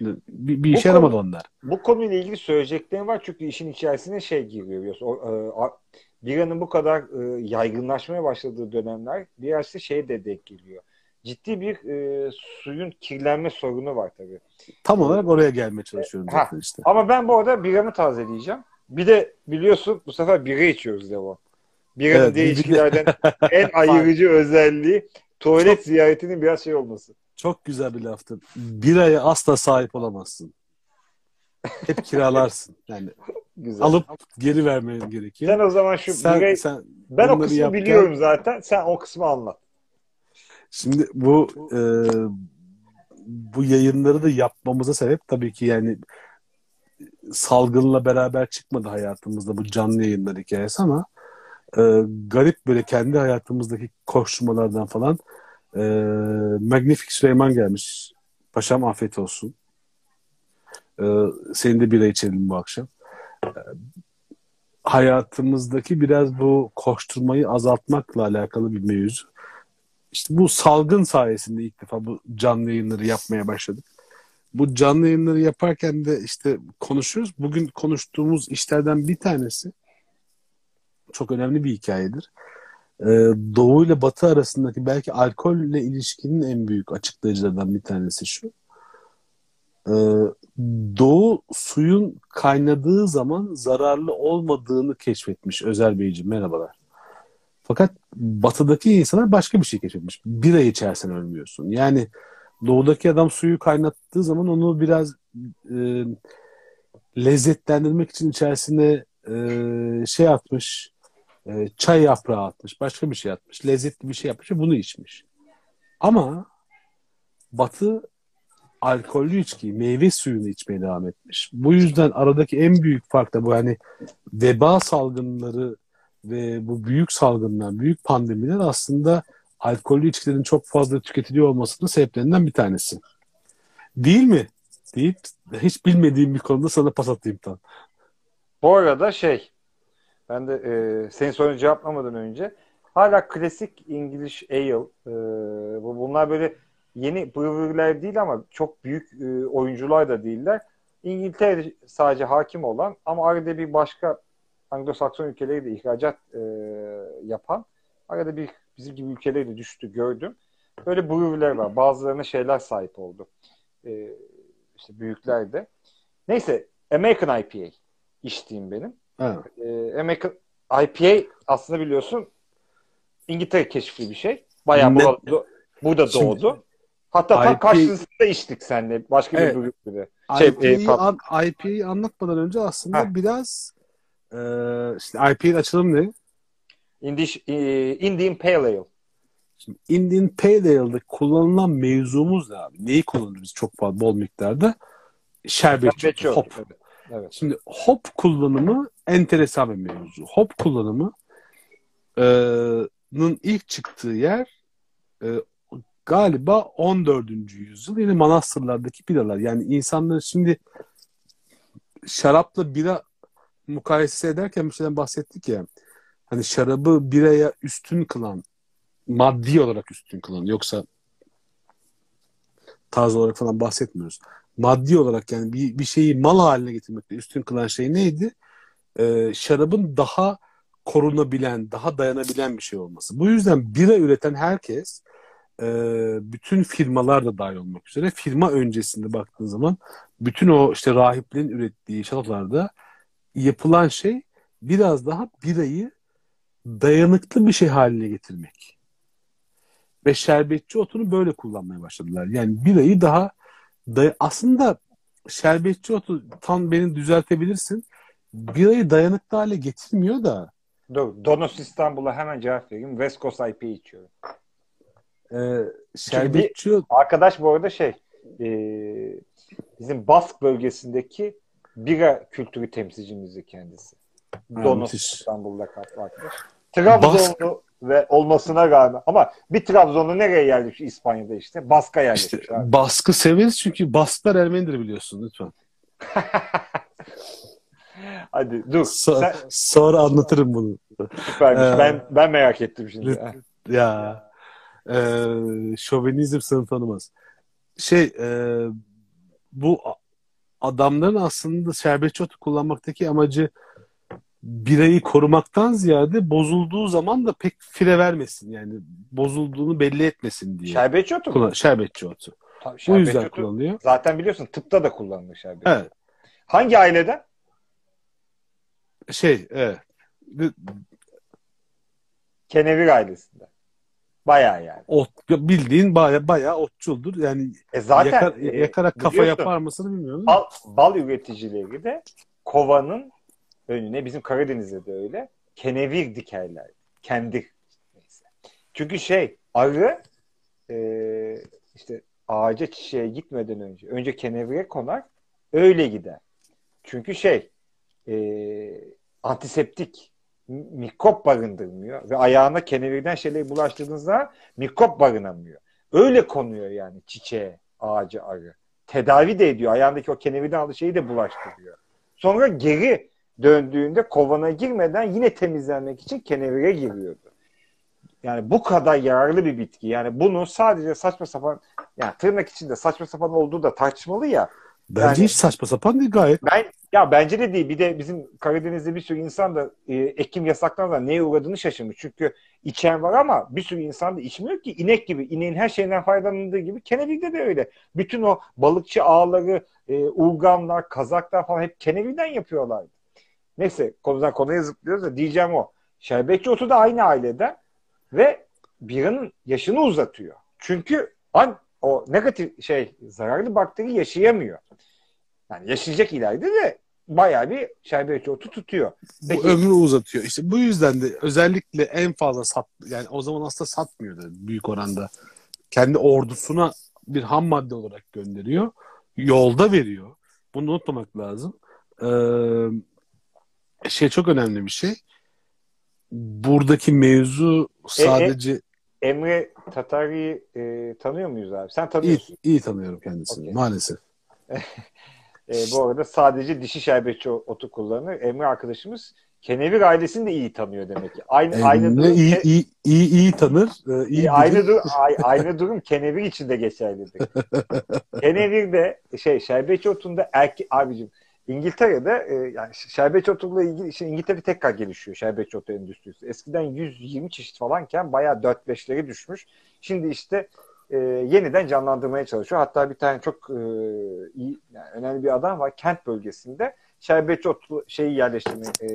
bir, bir işe yaramadı onlar. Bu konuyla ilgili söyleyeceklerim var çünkü işin içerisine şey giriyor. biliyorsun. O, e, biranın bu kadar e, yaygınlaşmaya başladığı dönemler biraz da şey de denk geliyor. Ciddi bir e, suyun kirlenme sorunu var tabii. Tam olarak oraya gelmeye çalışıyorum Ha. zaten işte. Ama ben bu arada biramı tazeleyeceğim. Bir de biliyorsun bu sefer bira içiyoruz Devo. Biranın Evet, bir de- en ayırıcı özelliği tuvalet ziyaretinin biraz şey olması. Çok güzel bir laftır. Biraya asla sahip olamazsın. Hep kiralarsın. Yani Güzel. alıp geri vermen gerekiyor. sen o zaman şu Sen, birayı, sen ben o kısmı yapken- biliyorum zaten. Sen o kısmı anlat. Şimdi bu e, bu yayınları da yapmamıza sebep tabii ki yani salgınla beraber çıkmadı hayatımızda bu canlı yayınlar hikayesi ama e, garip böyle kendi hayatımızdaki koşturmalardan falan e, Magnific Süleyman gelmiş. Paşam afiyet olsun. E, senin de bira içelim bu akşam. E, hayatımızdaki biraz bu koşturmayı azaltmakla alakalı bir mevzu. İşte bu salgın sayesinde ilk defa bu canlı yayınları yapmaya başladık. Bu canlı yayınları yaparken de işte konuşuyoruz. Bugün konuştuğumuz işlerden bir tanesi çok önemli bir hikayedir. Ee, Doğu ile Batı arasındaki belki alkolle ilişkinin en büyük açıklayıcılarından bir tanesi şu. Ee, Doğu suyun kaynadığı zaman zararlı olmadığını keşfetmiş Özer Beyciğim. Merhabalar. Fakat batıdaki insanlar başka bir şey keşfetmiş. Bira içersen ölmüyorsun. Yani doğudaki adam suyu kaynattığı zaman onu biraz e, lezzetlendirmek için içerisine e, şey atmış, e, çay yaprağı atmış, başka bir şey atmış, lezzetli bir şey yapmış ve bunu içmiş. Ama batı alkollü içkiyi, meyve suyunu içmeye devam etmiş. Bu yüzden aradaki en büyük fark da bu. Yani veba salgınları ve bu büyük salgınlar, büyük pandemiler aslında alkollü içkilerin çok fazla tüketiliyor olmasının sebeplerinden bir tanesi. Değil mi? Deyip hiç bilmediğim bir konuda sana pas atayım tam. Bu arada şey ben de e, senin sorunu cevaplamadan önce hala klasik İngiliz Ale e, bu bunlar böyle yeni brewery'ler değil ama çok büyük e, oyuncular da değiller. İngiltere'de sadece hakim olan ama arada bir başka Anglo-Sakson ülkeleri de ihracat e, yapan arada bir bizim gibi ülkeleri de düştü gördüm. Böyle brewler var. Bazılarına şeyler sahip oldu. E, işte büyükler de. Neyse American IPA içtiğim benim. Evet. E, American IPA aslında biliyorsun İngiltere keşfi bir şey. Bayağı Ne- burada, burada Şimdi- doğdu. Hatta tam IPA karşısında içtik seninle. Başka Evet. bir grup gibi. Şey, IPA'yı, e, an- IPA'yı anlatmadan önce aslında Ha. biraz e, işte IPA'nın açılımı ne? Indiş, e, Indian Pale Ale. Şimdi Indian Pale Ale'de kullanılan mevzumuz ne abi? Neyi kullanırız çok fazla bol miktarda? Şerbetçi. Şerbetçi hop. Evet. evet. Şimdi hop kullanımı enteresan bir mevzu. Hop kullanımı e, ilk çıktığı yer e, galiba 14. yüzyıl yine manastırlardaki biralar. Yani insanlar şimdi şarapla bira mukayese ederken bir şeyden bahsettik ya. Hani şarabı biraya üstün kılan maddi olarak üstün kılan yoksa tarz olarak falan bahsetmiyoruz. Maddi olarak yani bir, bir şeyi mal haline getirmekte üstün kılan şey neydi? Ee, şarabın daha korunabilen, daha dayanabilen bir şey olması. Bu yüzden bira üreten herkes e, bütün firmalar da dahil olmak üzere firma öncesinde baktığın zaman bütün o işte rahiplerin ürettiği şaraplarda yapılan şey biraz daha birayı dayanıklı bir şey haline getirmek. Ve şerbetçi otunu böyle kullanmaya başladılar. Yani birayı daha day- aslında şerbetçi otu tam beni düzeltebilirsin. Birayı dayanıklı hale getirmiyor da Dur. Donos İstanbul'a hemen cevap vereyim. West Coast IPA içiyorum. e, şerbetçi Arkadaş bu arada şey e, bizim Bask bölgesindeki bira kültürü temsilcimizdi kendisi. Ha, Donos müthiş. İstanbul'da arkadaş. Trabzonlu ve olmasına rağmen ama bir Trabzonlu nereye yerleşmiş İspanya'da işte? Bask'a yerleşmiş. işte abi. baskı severiz çünkü Basklar Ermenidir biliyorsun lütfen. Hadi dur. So- Sen sonra anlatırım bunu. süpermiş. Ee, ben ben merak ettim şimdi. Ya e, şovenizm sınıf tanımaz. Şey e, bu adamların aslında şerbetçi otu kullanmaktaki amacı birayı korumaktan ziyade bozulduğu zaman da pek fire vermesin. Yani bozulduğunu belli etmesin diye. Şerbetçi otu mu? Kullan- şerbetçi otu. Tabii, Bu yüzden otu kullanılıyor. Zaten biliyorsun tıpta da kullanılır şerbetçi. Evet. Hangi aileden? Şey, evet. Kenevir ailesinden. Bayağı yani. Ot, bildiğin baya baya otçuldur. Yani E zaten yakar- e, yakarak kafa yapar mısın bilmiyorum. Bal, bal üreticileri de kovanın önüne bizim Karadeniz'de de öyle kenevir dikerler. Kendi neyse. Çünkü şey arı e, işte ağaca çiçeğe gitmeden önce önce kenevire konar öyle gider. Çünkü şey e, antiseptik mi- mikrop barındırmıyor ve ayağına kenevirden şeyleri bulaştırdığınızda mikrop barınamıyor. Öyle konuyor yani çiçeğe, ağaca arı. Tedavi de ediyor. Ayağındaki o kenevirden aldığı şeyi de bulaştırıyor. Sonra geri döndüğünde kovana girmeden yine temizlenmek için kenevire giriyordu. Yani bu kadar yararlı bir bitki. Yani bunu sadece saçma sapan yani tırnak içinde saçma sapan olduğu da tartışmalı ya. Bence yani- hiç saçma sapan değil gayet. Ben ya bence de değil. Bir de bizim Karadeniz'de bir sürü insan da e, ekim yasaklanmadan neye uğradığını şaşırmış. Çünkü içen var ama bir sürü insan da içmiyor ki. inek gibi. ineğin her şeyden faydalandığı gibi kenevirde de öyle. Bütün o balıkçı ağları, e, urganlar, kazaklar falan hep kenevirden yapıyorlardı. Neyse konudan konuya zıplıyoruz da diyeceğim o. Şerbetçi otu da aynı aileden ve biranın yaşını uzatıyor. Çünkü an, o negatif şey zararlı bakteri yaşayamıyor. Yani yaşayacak ileride de bayağı bir şerbetçi otu tutuyor. Bu Peki. ömrü uzatıyor. İşte bu yüzden de özellikle en fazla sat yani o zaman aslında satmıyordu büyük oranda. Kendi ordusuna bir ham madde olarak gönderiyor. Yolda veriyor. Bunu unutmamak lazım. Ee, şey çok önemli bir şey. Buradaki mevzu sadece Emre Tatari'yi e, tanıyor muyuz abi? Sen iyi, tanıyorsun. iyi tanıyorum kendisini Okey. maalesef. E, bu arada sadece dişi şerbetçi otu kullanır. Emre arkadaşımız Kenevir ailesini de iyi tanıyor demek ki. Aynı aynı Emre durum, iyi, iyi, iyi, iyi tanır. e, iyi aynı, durum, ay- aynı durum kenevir için de geçerlidir. kenevir de şey şerbetçi otunda erkek abicim İngiltere'de e, yani şerbetçi otlukla ilgili işte İngiltere tekrar gelişiyor şerbetçi otu endüstrisi. Eskiden 120 çeşit falanken bayağı 4-5'leri düşmüş. Şimdi işte e, yeniden canlandırmaya çalışıyor. Hatta bir tane çok e, iyi yani önemli bir adam var kent bölgesinde şerbetçi otu şeyi yerleştirmeye, e,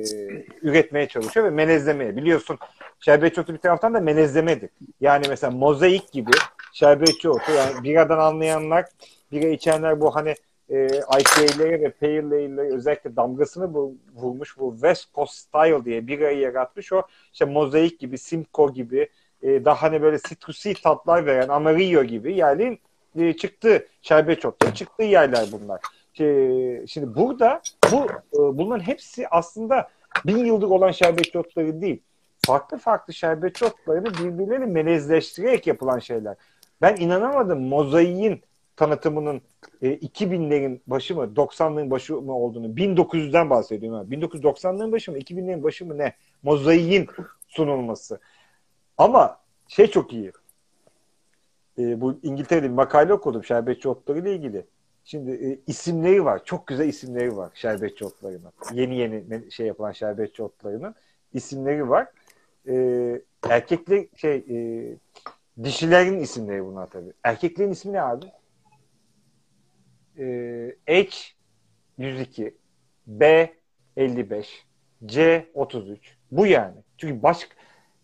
üretmeye çalışıyor ve melezlemeye. Biliyorsun şerbetçi otu bir taraftan da melezlemedir. Yani mesela mozaik gibi şerbetçi otu yani biradan anlayanlar bira içenler bu hani e, IPA'leri ve Pale Ale'leri özellikle damgasını bu, vurmuş bu West Coast Style diye birayı yaratmış o işte mozaik gibi Simcoe gibi e, daha hani böyle sitrusi tatlar veren Amarillo gibi yani e, çıktı şerbet çoktu çıktığı yerler bunlar. E, şimdi burada bu e, bunların hepsi aslında bin yıldır olan şerbet otları değil. Farklı farklı şerbet otlarını birbirlerini melezleştirerek yapılan şeyler. Ben inanamadım mozaiğin tanıtımının e, 2000'lerin başı mı 90'ların başı mı olduğunu 1900'den bahsediyorum. 1990'ların başı mı 2000'lerin başı mı ne? Mozaiğin sunulması. Ama şey çok iyi. E, bu İngiltere'de bir makale okudum şerbetçi otları ile ilgili. Şimdi e, isimleri var. Çok güzel isimleri var şerbetçi otlarının. Yeni yeni şey yapılan şerbetçi otlarının isimleri var. E, erkekler şey e, dişilerin isimleri bunlar tabii. Erkeklerin ismi ne abi? E, H 102 B 55 C 33 bu yani. Çünkü başka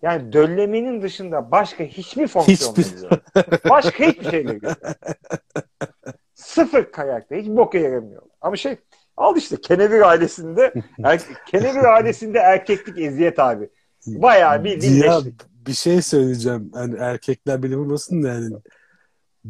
yani döllemenin dışında başka hiçbir fonksiyon yok. Başka hiçbir şey yok. Sıfır kayakta. Hiç boka yaramıyor. Ama şey al işte Kenevir ailesinde er, Kenevir ailesinde erkeklik eziyet abi. Bayağı bir ya, bir şey söyleyeceğim. Yani erkekler bile bulmasın da yani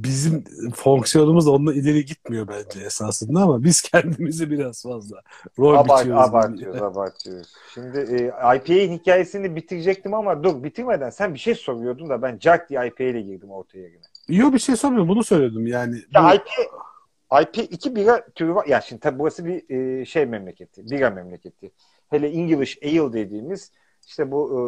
bizim fonksiyonumuz onunla ileri gitmiyor bence esasında ama biz kendimizi biraz fazla rol Abart, biçiyoruz. Abartıyoruz, abartıyoruz. Şimdi e, IPA'nin hikayesini bitirecektim ama dur bitirmeden sen bir şey soruyordun da ben Jack diye IPA ile girdim ortaya yine. Yok bir şey sormuyorum bunu söyledim yani. Ya bu... IPA, IPA iki bira türü var. Ya şimdi tabii burası bir e, şey memleketi, bira memleketi. Hele English Ale dediğimiz işte bu e,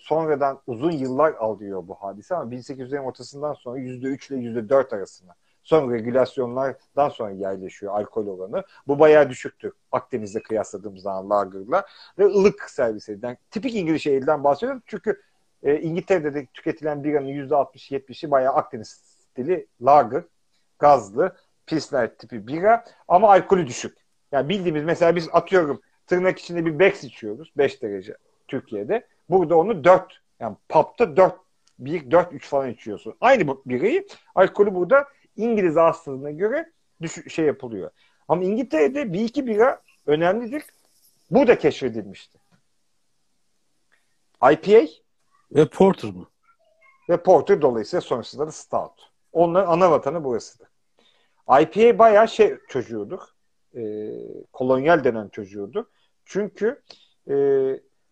sonradan uzun yıllar alıyor bu hadise ama 1800'lerin ortasından sonra %3 ile %4 arasında. Son regülasyonlardan sonra yerleşiyor alkol oranı. Bu bayağı düşüktür Akdeniz'de kıyasladığımız zaman lager'la. Ve ılık servis edilen. Tipik İngiliz şehirden bahsediyorum. Çünkü e, İngiltere'de de tüketilen biranın %60-70'i bayağı Akdeniz stili lager, gazlı, pilsner tipi bira ama alkolü düşük. Yani bildiğimiz mesela biz atıyorum tırnak içinde bir Bex içiyoruz 5 derece Türkiye'de. Burada onu 4 yani pub'da 4 1 4 3 falan içiyorsun. Aynı bu birayı alkolü burada İngiliz ağızlığına göre düş şey yapılıyor. Ama İngiltere'de bir iki bira önemlidir. Bu da keşfedilmişti. IPA ve Porter mı? Ve Porter dolayısıyla sonrasında da Stout. Onların ana vatanı burasıdır. IPA bayağı şey çocuğudur. E, kolonyal denen çocuğudur. Çünkü e,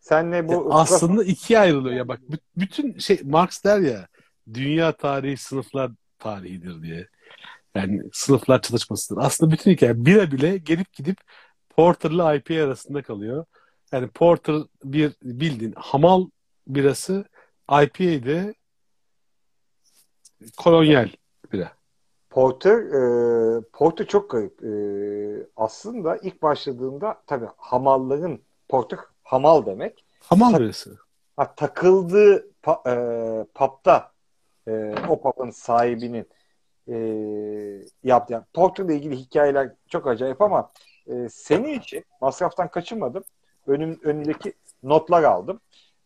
Senle bu ya aslında ikiye ayrılıyor ya bak bütün şey Marx der ya dünya tarihi sınıflar tarihidir diye. Yani sınıflar çalışmasıdır. Aslında bütün hikaye bire bile gelip gidip Porter'la IP arasında kalıyor. Yani Porter bir bildiğin hamal birası IPA'de kolonyal bira. Porter e, Porter çok garip. E, aslında ilk başladığında tabii hamalların Porter hamal demek. Hamal Ta- birisi. Ha, takıldığı pa, e, pub'da e, o pub'ın sahibinin e, yaptı. Yani Porter'la ilgili hikayeler çok acayip ama e, senin için masraftan kaçınmadım. Önüm, önündeki notlar aldım.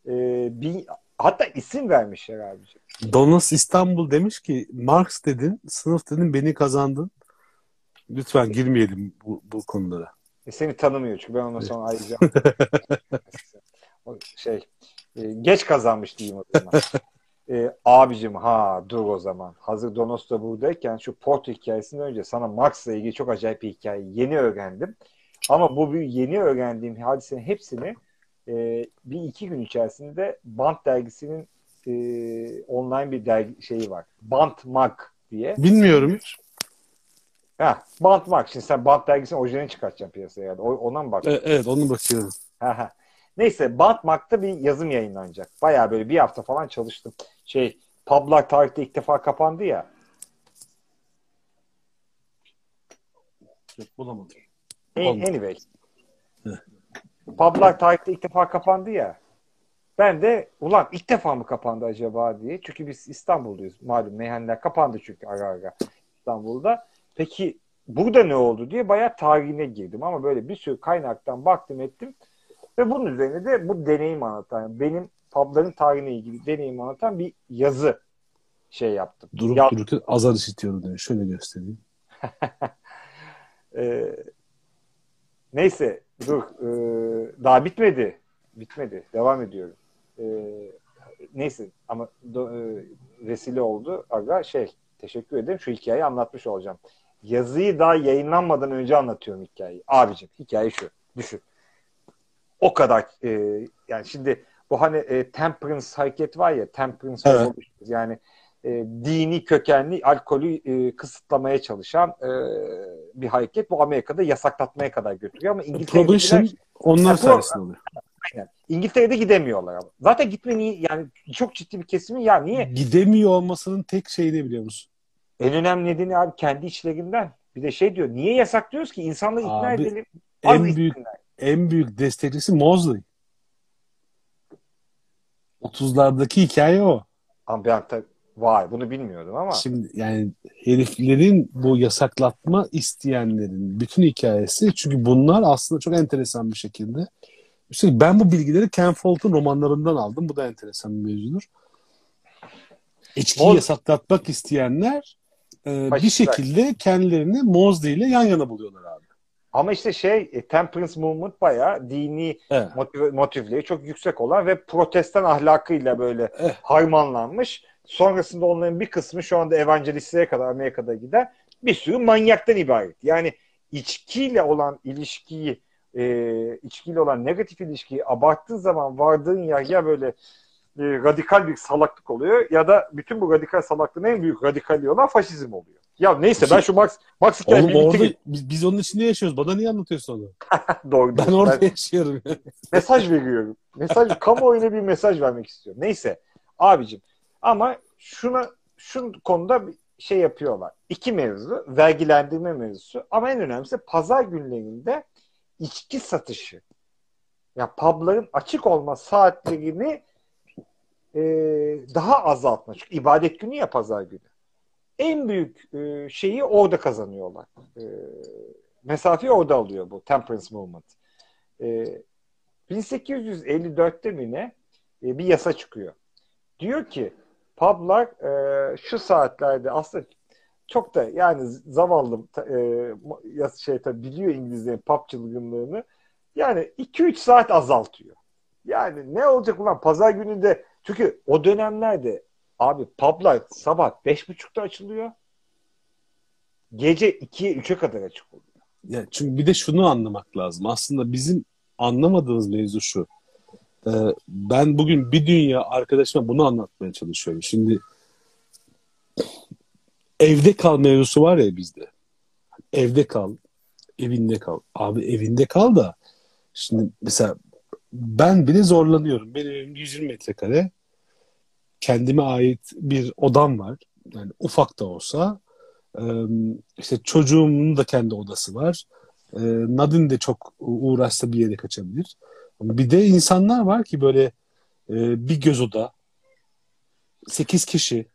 E, bir, hatta isim vermişler abiciğim. Donas İstanbul demiş ki Marx dedin, sınıf dedin, beni kazandın. Lütfen girmeyelim bu, bu konulara. E seni tanımıyor çünkü ben ondan sonra ayrıca şey e, geç kazanmış diyeyim o zaman. e, abicim ha dur o zaman. Hazır Donos da buradayken şu Porto hikayesinden önce sana Max'la ilgili çok acayip bir hikaye yeni öğrendim. Ama bu bir yeni öğrendiğim hadisenin hepsini e, bir iki gün içerisinde Bant dergisinin e, online bir dergi şeyi var. Bant Mag diye. Bilmiyorum hiç. Ha, Bant Mag. Şimdi sen Bant dergisinin orijinalini çıkartacaksın piyasaya. Yani. Ona mı bakıyorsun? Evet, onu bakıyorum. Neyse Bant Mag'da bir yazım yayınlanacak. Baya böyle bir hafta falan çalıştım. Şey publar tarihte ilk defa kapandı ya. Yok bulamadım. Olmadı. Anyway. Publar tarihte ilk defa kapandı ya. Ben de ulan ilk defa mı kapandı acaba diye. Çünkü biz İstanbul'dayız. Malum meyhaneler kapandı çünkü ara ara İstanbul'da. Peki burada ne oldu diye bayağı tarihine girdim ama böyle bir sürü kaynaktan baktım ettim ve bunun üzerine de bu deneyim anlatan benim pubların tarihine ilgili deneyim anlatan bir yazı şey yaptım. Durup ya... dururken azar işitiyorum diyor. Şöyle göstereyim. ee, neyse dur ee, daha bitmedi. Bitmedi. Devam ediyorum. Ee, neyse ama do, e, vesile oldu. Aga şey teşekkür ederim. Şu hikayeyi anlatmış olacağım. Yazıyı daha yayınlanmadan önce anlatıyorum hikayeyi. Abicim hikaye şu. Düşün. O kadar e, yani şimdi bu hani e, temperance hareket var ya temperance evet. yani e, dini kökenli alkolü e, kısıtlamaya çalışan e, bir hareket. Bu Amerika'da yasaklatmaya kadar götürüyor ama İngiltere'de Prohibition onlar sayesinde oluyor. Aynen. İngiltere'de gidemiyorlar ama. Zaten gitme niye yani çok ciddi bir kesimi ya niye? Gidemiyor olmasının tek şeyi ne biliyor musun? En önemli nedeni abi kendi içlerinden. Bir de şey diyor niye yasaklıyoruz ki insanları ikna abi, edelim. En büyük en büyük destekçisi Mosley. 30'lardaki hikaye o. Ama Vay bunu bilmiyordum ama. Şimdi yani heriflerin bu yasaklatma isteyenlerin bütün hikayesi çünkü bunlar aslında çok enteresan bir şekilde. Üstelik ben bu bilgileri Ken Follett'ın romanlarından aldım. Bu da enteresan bir mevzudur. İçkiyi Moz... yasaklatmak isteyenler e, bir şekilde kendilerini Mosley ile yan yana buluyorlar abi. Ama işte şey e, Temperance Movement bayağı dini evet. motiv, motivleri çok yüksek olan ve protestan ahlakıyla böyle evet. harmanlanmış Sonrasında onların bir kısmı şu anda evangelistlere kadar Amerika'da gider. Bir sürü manyaktan ibaret. Yani içkiyle olan ilişkiyi e, içkiyle olan negatif ilişkiyi abarttığın zaman vardığın yer ya böyle e, radikal bir salaklık oluyor ya da bütün bu radikal salaklığın en büyük radikali olan faşizm oluyor. Ya neyse ben şu Max Max Oğlum orada biz, biz onun içinde yaşıyoruz. Bana niye anlatıyorsun onu? Doğru. Ben orada ben yaşıyorum. mesaj veriyorum. Mesaj kamuoyuna bir mesaj vermek istiyorum. Neyse abicim ama şuna şu konuda bir şey yapıyorlar. İki mevzu, vergilendirme mevzusu ama en önemlisi pazar günlerinde içki satışı. Ya yani pubların açık olma saatlerini e, daha azaltma. Çünkü ibadet günü ya pazar günü. En büyük e, şeyi orada kazanıyorlar. E, mesafeyi orada alıyor bu Temperance Movement. E, 1854'te mi ne e, bir yasa çıkıyor. Diyor ki publar e, şu saatlerde aslında çok da yani zavallı e, şey tabii biliyor İngilizlerin pub çılgınlığını. Yani 2-3 saat azaltıyor. Yani ne olacak ulan pazar gününde çünkü o dönemlerde abi publar sabah 5.30'da açılıyor. Gece 2'ye 3'e kadar açık oluyor. Ya çünkü bir de şunu anlamak lazım. Aslında bizim anlamadığımız mevzu şu. Ee, ben bugün bir dünya arkadaşıma bunu anlatmaya çalışıyorum. Şimdi evde kal mevzusu var ya bizde. Evde kal, evinde kal. Abi evinde kal da şimdi mesela ben bile zorlanıyorum. Benim evim 120 metrekare. Kendime ait bir odam var. Yani ufak da olsa. işte çocuğumun da kendi odası var. Nadine de çok uğraşsa bir yere kaçabilir. Bir de insanlar var ki böyle e, bir göz oda 8 kişi.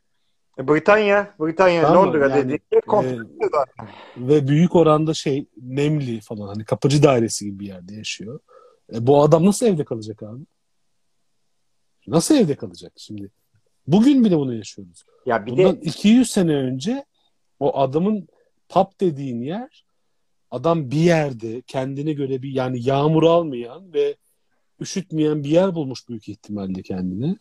E, Britanya, Britanya, tamam, Londra yani, dedik. E, ve büyük oranda şey nemli falan hani kapıcı dairesi gibi bir yerde yaşıyor. E, bu adam nasıl evde kalacak abi? Nasıl evde kalacak şimdi? Bugün bile bunu yaşıyoruz. Ya bir Bundan de... 200 sene önce o adamın pub dediğin yer adam bir yerde kendine göre bir yani yağmur almayan ve üşütmeyen bir yer bulmuş büyük ihtimalle kendine.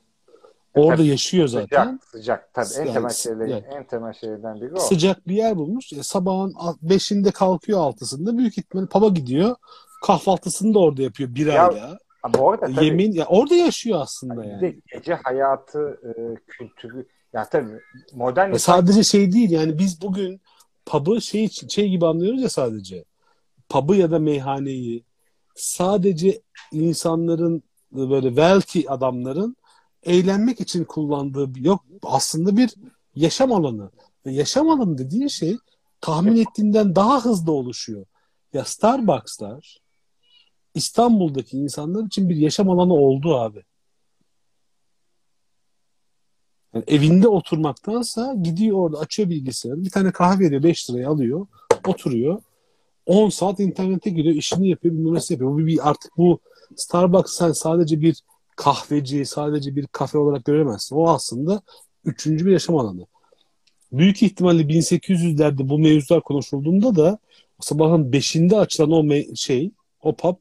Orada tabii, yaşıyor zaten. Sıcak, sıcak. Tabii en temel şeyler, yani, en temel şeylerden biri o. Sıcak bir yer bulmuş. E, sabahın beşinde kalkıyor altısında. Büyük ihtimalle paba gidiyor. Kahvaltısını da orada yapıyor bir ya, ayda. Ama orada tabii, Yemin, ya orada yaşıyor aslında yani. De gece hayatı, e, kültürü. Ya tabii modern... Ya sadece şey değil yani biz bugün pub'ı şey, şey gibi anlıyoruz ya sadece. Pub'ı ya da meyhaneyi sadece insanların böyle wealthy adamların eğlenmek için kullandığı bir, yok aslında bir yaşam alanı. Ve yaşam alanı dediğin şey tahmin ettiğinden daha hızlı oluşuyor. Ya Starbucks'lar İstanbul'daki insanlar için bir yaşam alanı oldu abi. Yani evinde oturmaktansa gidiyor orada açıyor bilgisayarı. Bir tane kahve veriyor 5 liraya alıyor. Oturuyor. 10 saat internete giriyor. işini yapıyor. Bilmem nasıl yapıyor. Bu bir, artık bu Starbucks sen sadece bir kahveci, sadece bir kafe olarak göremezsin. O aslında üçüncü bir yaşam alanı. Büyük ihtimalle 1800'lerde bu mevzular konuşulduğunda da sabahın 5'inde açılan o şey, o pub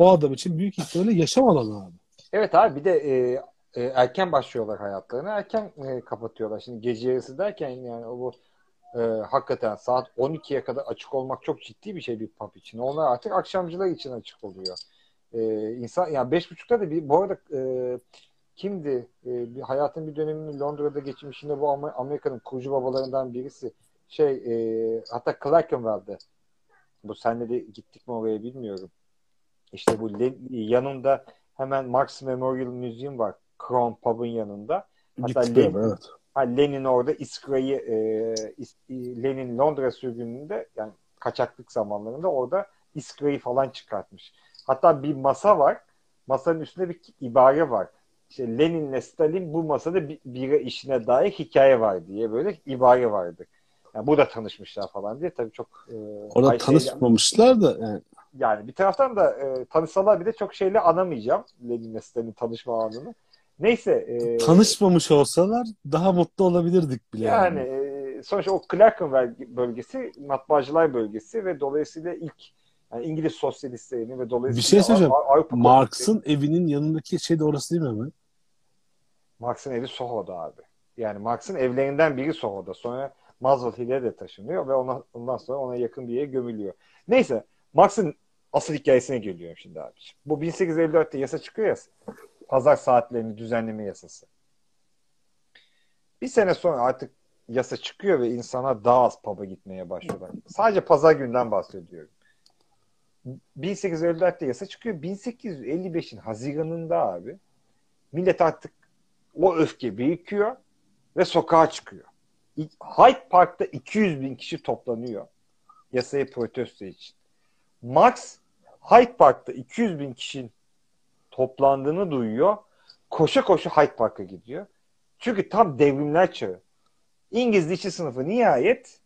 o adam için büyük ihtimalle yaşam alanı abi. Evet abi bir de e, e, erken başlıyorlar hayatlarına. Erken e, kapatıyorlar. Şimdi gece yarısı derken yani o bu e, hakikaten saat 12'ye kadar açık olmak çok ciddi bir şey bir pub için. Onlar artık akşamcılar için açık oluyor. E, insan yani beş buçukta da bir bu arada e, kimdi? E, bir, hayatın bir dönemini Londra'da geçmişinde bu Amer- Amerika'nın kurucu babalarından birisi şey e, hatta Clerkenwell'de bu senle de gittik mi oraya bilmiyorum. İşte bu yanında hemen Marx Memorial Museum var. Crown Pub'ın yanında. Hatta Lenin, evet. ha, Lenin orada İskra'yı e, İs- Lenin Londra sürgününde yani kaçaklık zamanlarında orada İskra'yı falan çıkartmış. Hatta bir masa var. Masanın üstünde bir ibare var. İşte Lenin'le Stalin bu masada bir, bira işine dair hikaye var diye böyle ibare vardı. Yani burada tanışmışlar falan diye tabii çok e, Orada tanışmamışlar da yani yani bir taraftan da e, tanışsalar bir de çok şeyle anamayacağım Lenin'le Stalin tanışma anını. Neyse. E, tanışmamış olsalar daha mutlu olabilirdik bile. yani e, sonuçta o Clerkenwell bölgesi matbaacılar bölgesi ve dolayısıyla ilk yani İngiliz sosyalistlerini ve dolayısıyla Bir şey söyleyeceğim. Av- Avrupa Marx'ın evinin yanındaki şey de orası değil mi hemen? Marx'ın evi Soho'da abi. Yani Marx'ın evlerinden biri Soho'da. Sonra Maslow Hill'e de taşınıyor ve ona, ondan sonra ona yakın bir yere gömülüyor. Neyse Marx'ın asıl hikayesine geliyorum şimdi abi. Bu 1854'te yasa çıkıyor ya pazar saatlerini düzenleme yasası. Bir sene sonra artık yasa çıkıyor ve insana daha az pub'a gitmeye başlıyorlar. Sadece pazar günden bahsediyorum. 1854'te yasa çıkıyor. 1855'in Haziran'ında abi millet artık o öfke birikiyor ve sokağa çıkıyor. Hyde Park'ta 200 bin kişi toplanıyor yasayı protesto için. Marx Hyde Park'ta 200 bin kişinin toplandığını duyuyor. Koşa koşa Hyde Park'a gidiyor. Çünkü tam devrimler çağı. İngiliz işçi sınıfı nihayet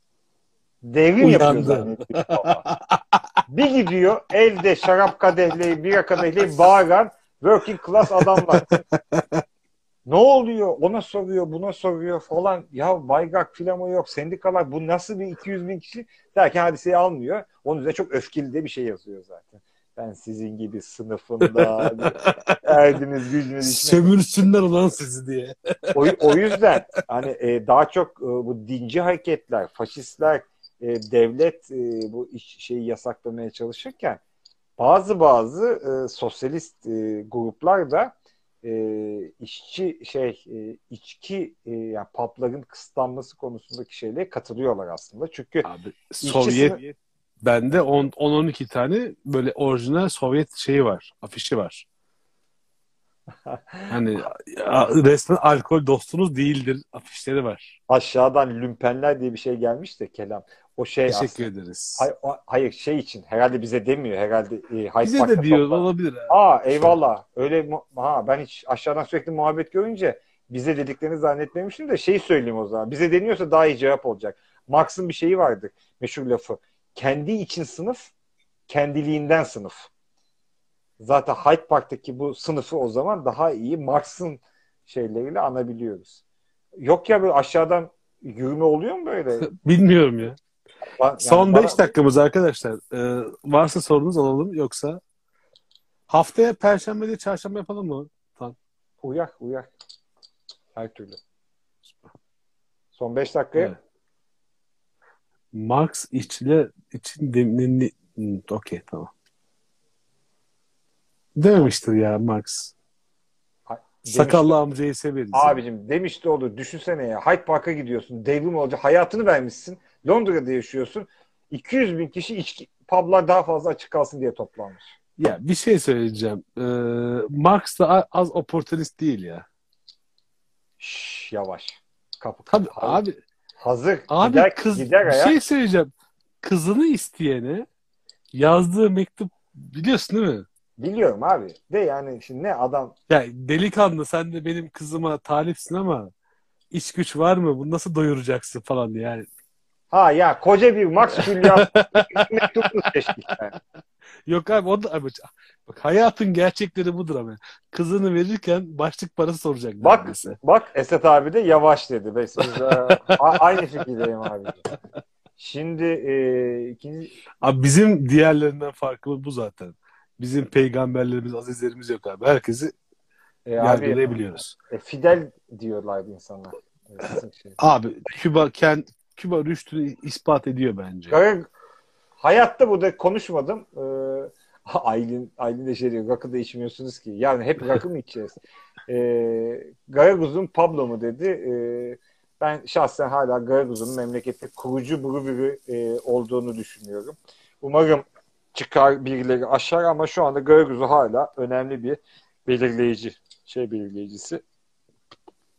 devrim yapıyor Uyandı. zannediyor. bir gidiyor elde şarap kadehleri, bira kadehleri bağıran working class adamlar. ne oluyor? Ona soruyor, buna soruyor falan. Ya bayrak filamo yok, sendikalar bu nasıl bir 200 bin kişi derken hadiseyi almıyor. Onun üzerine çok öfkeli de bir şey yazıyor zaten. Ben sizin gibi sınıfında erdiniz gücünüz içine. Sömürsünler ulan sizi diye. O, o yüzden hani e, daha çok e, bu dinci hareketler, faşistler, e, devlet e, bu iş, şeyi yasaklamaya çalışırken bazı bazı e, sosyalist e, gruplar da e, işçi şey e, içki e, yani pubların kısıtlanması konusundaki şeylere katılıyorlar aslında. Çünkü Abi Sovyet sınıf- bende 10-12 tane böyle orijinal Sovyet şeyi var. Afişi var. Hani ya, resmen alkol dostunuz değildir afişleri var. aşağıdan lümpenler diye bir şey gelmiş de kelam. O şey Teşekkür aslında. ederiz. Hayır, o- hayır şey için herhalde bize demiyor herhalde e, Bize de diyor toplan- olabilir. Aa eyvallah. Öyle ha ben hiç aşağıdan sürekli muhabbet görünce bize dediklerini zannetmemiştim de şeyi söyleyeyim o zaman. Bize deniyorsa daha iyi cevap olacak. Marx'ın bir şeyi vardır. Meşhur lafı. Kendi için sınıf, kendiliğinden sınıf. Zaten Hyde Park'taki bu sınıfı o zaman daha iyi Marx'ın şeyleriyle anabiliyoruz. Yok ya böyle aşağıdan yürüme oluyor mu böyle? Bilmiyorum ya. Yani Son bana- 5 dakikamız arkadaşlar. Ee, varsa sorunuz alalım yoksa haftaya perşembe değil çarşamba yapalım mı? Uyak uyak. Her türlü. Son 5 dakikaya Evet. Marx işçiler için Hmm, okey tamam. Dememiştir ya Marx. Sakallı amcayı severiz. Abicim demişti olur. Düşünsene ya. Hyde Park'a gidiyorsun. Devrim olacak. Hayatını vermişsin. Londra'da yaşıyorsun. 200 bin kişi içki, publar daha fazla açık kalsın diye toplanmış. Ya bir şey söyleyeceğim. Ee, Marx da az oportunist değil ya. Şşş yavaş. Kapı Tabii hazır. abi Hazır. abi gider, kız gider bir şey söyleyeceğim. Kızını isteyene yazdığı mektup biliyorsun değil mi? Biliyorum abi. De yani şimdi ne adam Ya delikanlı sen de benim kızıma talipsin ama iş güç var mı? Bunu nasıl doyuracaksın falan. Yani ha ya koca bir Max Julian mektubunu seçtik yani. Yok abi o da abi, bak hayatın gerçekleri budur ama. Kızını verirken başlık parası soracak Bak neredeyse. bak Esat abi de yavaş dedi. Biz, biz, aynı fikirdeyim abi. Şimdi e, ikinci Abi bizim diğerlerinden farkımız bu zaten. Bizim peygamberlerimiz, azizlerimiz yok abi. Herkesi e, abi yargılayabiliyoruz. e, Fidel diyorlardı insanlar. E, şey. Abi Küba kend, Küba rüştünü ispat ediyor bence. Kara- hayatta burada konuşmadım. E, Aylin, Aylin de şey diyor. Rakı da içmiyorsunuz ki. Yani hep rakı mı içeceğiz? E, Garaguz'un Pablo mu dedi. E, ben şahsen hala Garaguz'un memlekette kurucu biri e, olduğunu düşünüyorum. Umarım çıkar birileri aşar ama şu anda Garaguz'u hala önemli bir belirleyici. Şey belirleyicisi.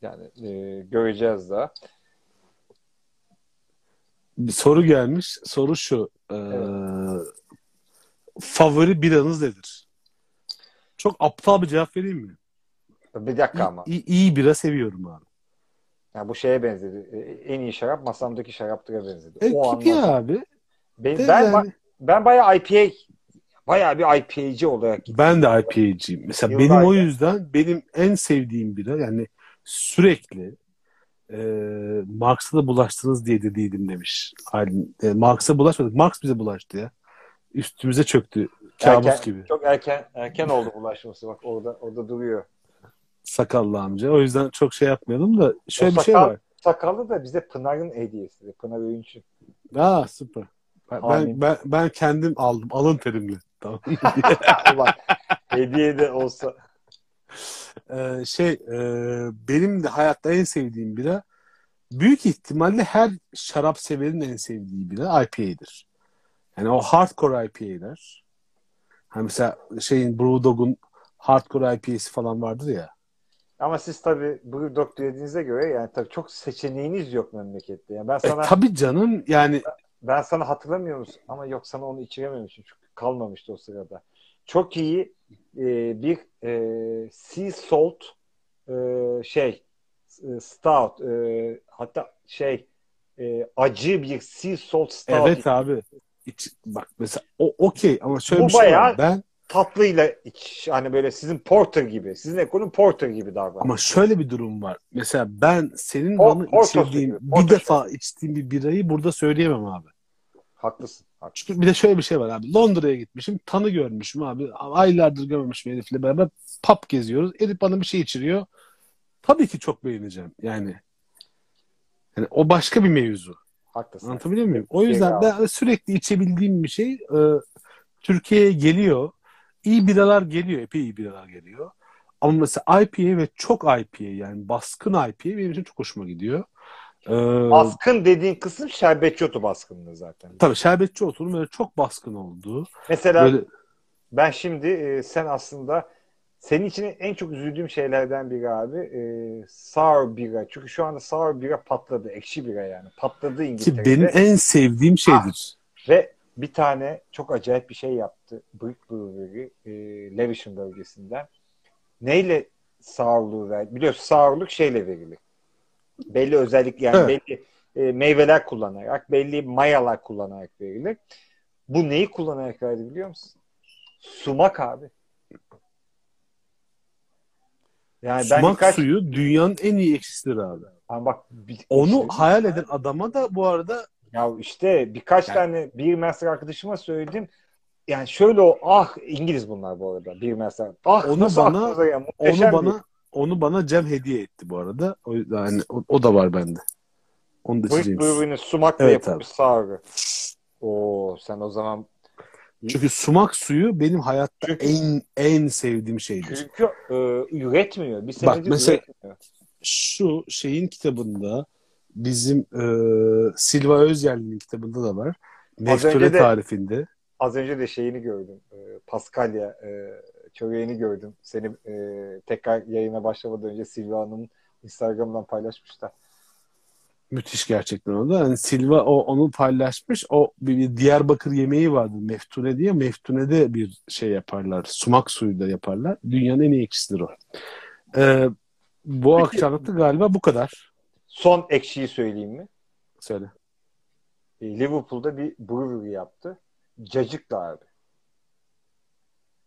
Yani e, göreceğiz daha. Bir soru gelmiş. Soru şu. Ee, favori biranız nedir? Çok aptal bir cevap vereyim mi? Bir dakika ama. İyi, iyi bira seviyorum abi. Yani bu şeye benzedi. E, En iyi şarap masamdaki şaraptıra benzedi. E, o gibi anlamda. abi. Ben, ben, yani- ben bayağı IPA bayağı bir IPA'cı olarak gittim. Ben de IPA'cıyım. Mesela Yıllarca. benim o yüzden benim en sevdiğim bira yani sürekli e, Marx'a da bulaştınız diye dediydim demiş. Aylin. E, Marx'a bulaşmadık. Marx bize bulaştı ya. Üstümüze çöktü. Kabus Erken- gibi. Çok erken erken oldu bulaşması. Bak orada orada duruyor. Sakallı amca. O yüzden çok şey yapmayalım da şöyle O bir şey sakal- var. Sakallı da bize Pınar'ın hediyesi. Pınar Öğünç'ün. Aa süper. Ben, ben, ben, ben kendim aldım. Alın terimle. Tamam. Hediye de olsa. Ee, şey e, benim de hayatta en sevdiğim bira büyük ihtimalle her şarap severin en sevdiği bira IPA'dir. Yani o hardcore IPA'ler. Hani mesela şeyin Brewdog'un hardcore IPA'si falan vardır ya. Ama siz tabii Brewdog dediğinize göre yani tabii çok seçeneğiniz yok memlekette. Yani ben E, sana tabii canım yani ben sana hatırlamıyor musun? Ama yok sana onu içirememişim çünkü kalmamıştı o sırada. Çok iyi e, bir e, sea salt e, şey e, stout e, hatta şey e, acı bir sea salt stout evet abi. İç- bak mesela o okey ama şöyle Bu bir şey var. Ben tatlıyla iç hani böyle sizin porter gibi sizin ekolün porter gibi davran. ama şöyle bir durum var. Mesela ben senin O- bana içirdiğin bir defa içtiğim bir birayı burada söyleyemem abi. Haklısın. Çünkü bir de şöyle bir şey var abi. Londra'ya gitmişim. Tanı görmüşüm abi. Aylardır görmemişim herifle beraber. Pub geziyoruz. Herif bana bir şey içiriyor. Tabii ki çok beğeneceğim. Yani yani o başka bir mevzu. Haklısın. Anlatabiliyor muyum? O yüzden Eyvallah. ben sürekli içebildiğim bir şey e, Türkiye'ye geliyor. İyi biralar geliyor. Epey iyi biralar geliyor. Ama mesela IPA ve çok IPA yani baskın IPA benim için çok hoşuma gidiyor. E, Baskın dediğin kısım şerbetçi otu baskınlığı zaten. tabii şerbetçi oturum böyle çok baskın oldu. Mesela Böyle ben şimdi e, sen aslında senin için en çok üzüldüğüm şeylerden biri abi e, sour bira. Çünkü şu anda sour bira patladı. Ekşi bira yani. Patladı ki İngiltere'de. benim en sevdiğim şeydir. Ve bir tane çok acayip bir şey yaptı. Brick Brewery e, Lewisham bölgesinden. Neyle sourluğu ver? Biliyorsun sourluk şeyle verilir. Belli özellik yani Evet. belli e, meyveler kullanarak, belli mayalar kullanarak verilir. Bu neyi kullanarak verdi biliyor musun? Sumak abi. Yani ben Sumak birkaç, suyu dünyanın en iyi ekşisidir abi. Ama bak bir- Onu işte- hayal eden adama da bu arada Ya işte birkaç Yani- tane bir master arkadaşıma söyledim. Yani şöyle o ah İngiliz bunlar bu arada bir master. Ah Onu nasıl bana- ya? onu bana onu bana Cem hediye etti bu arada. O yüzden hani o, o da var bende. Onu da içeceğim. Brewery'nin sumakla Evet yapılmış sour'u. Oo sen o zaman Çünkü sumak suyu benim hayatta Çünkü- en en sevdiğim şeydir. çünkü e, üretmiyor. Bir Bak, mesela- üretmiyor. Şu şeyin kitabında bizim e, Silva Özyerli'nin kitabında da var. De- tarifinde. Az önce de şeyini gördüm. E, Paskalya e, çöreğini gördüm. Seni e, tekrar yayına başlamadan önce Silva Hanım Instagram'dan paylaşmışlar. Müthiş gerçekten o da. Yani Silva o onu paylaşmış. O bir, bir Diyarbakır yemeği vardı. Meftune diye. Meftune'de bir şey yaparlar. Sumak suyu da yaparlar. Dünyanın en iyi ekşisidir o. Ee, bu Peki. galiba bu kadar. Son ekşiyi söyleyeyim mi? Söyle. E, Liverpool'da bir brewery yaptı. Cacıklı abi.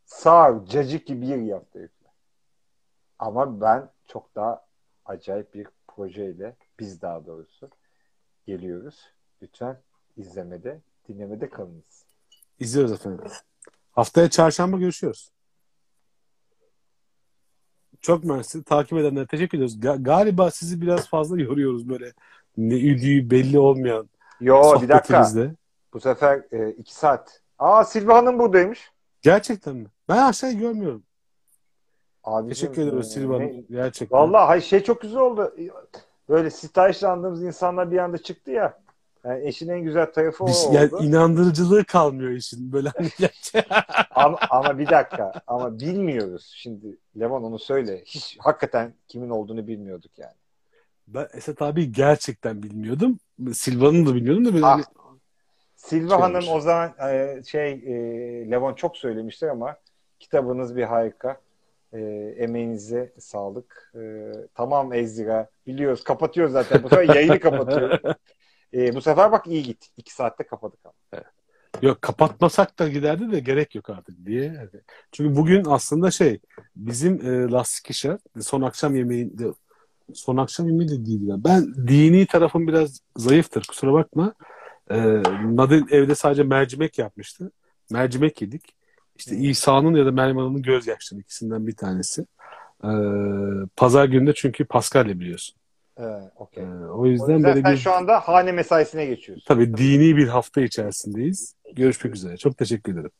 Sağ cacık gibi bir yaptı herifler. Ama ben çok daha acayip bir projeyle biz daha doğrusu geliyoruz. Lütfen izlemede, dinlemede kalınız. İzliyoruz efendim. Haftaya çarşamba görüşüyoruz. Çok mersi. Takip edenlere teşekkür ediyoruz. Ga- galiba sizi biraz fazla yoruyoruz böyle ne üdüğü belli olmayan Yo bir dakika. Bu sefer e, iki saat. Aa Silva Hanım buradaymış. Gerçekten mi? Ben aşağıyı görmüyorum. Abicim, Teşekkür ediyoruz e, Silva Hanım. Gerçekten. Vallahi hayır, şey çok güzel oldu. Böyle stajlandığımız insanlar bir anda çıktı ya. Yani eşin en güzel tarafı o Bir şey- oldu. yani inandırıcılığı kalmıyor işin. Böyle hani ama, ama bir dakika. Ama bilmiyoruz. Şimdi Levan onu söyle. Hiç hakikaten kimin olduğunu bilmiyorduk yani. ben Esat abi gerçekten bilmiyordum. Silva'nın da bilmiyordum da böyle Ah. hani Silva Şey Hanım olmuş. o zaman e, şey e, Levan çok söylemiştir ama kitabınız bir harika. E, emeğinize sağlık. E, tamam Ezra. Biliyoruz. Kapatıyoruz zaten. Bu sefer yayını kapatıyoruz. E, bu sefer bak iyi git. İki saatte kapadık ama. Yok kapatmasak da giderdi de gerek yok artık diye. Çünkü bugün aslında şey bizim e, lastik işe son akşam yemeğinde son akşam yemeği de değil. ya. Ben dini tarafım biraz zayıftır kusura bakma. E, Nadine evde sadece mercimek yapmıştı. Mercimek yedik. İşte İsa'nın ya da Meryem Hanım'ın gözyaşları ikisinden bir tanesi. E, Pazar günü de çünkü Paskalya biliyorsun. Evet, E, okey. o O yüzden yüzden böyle sen bir şu anda hane mesaisine geçiyorsun. tabii dini bir hafta içerisindeyiz. Görüşmek üzere. Çok teşekkür ederim.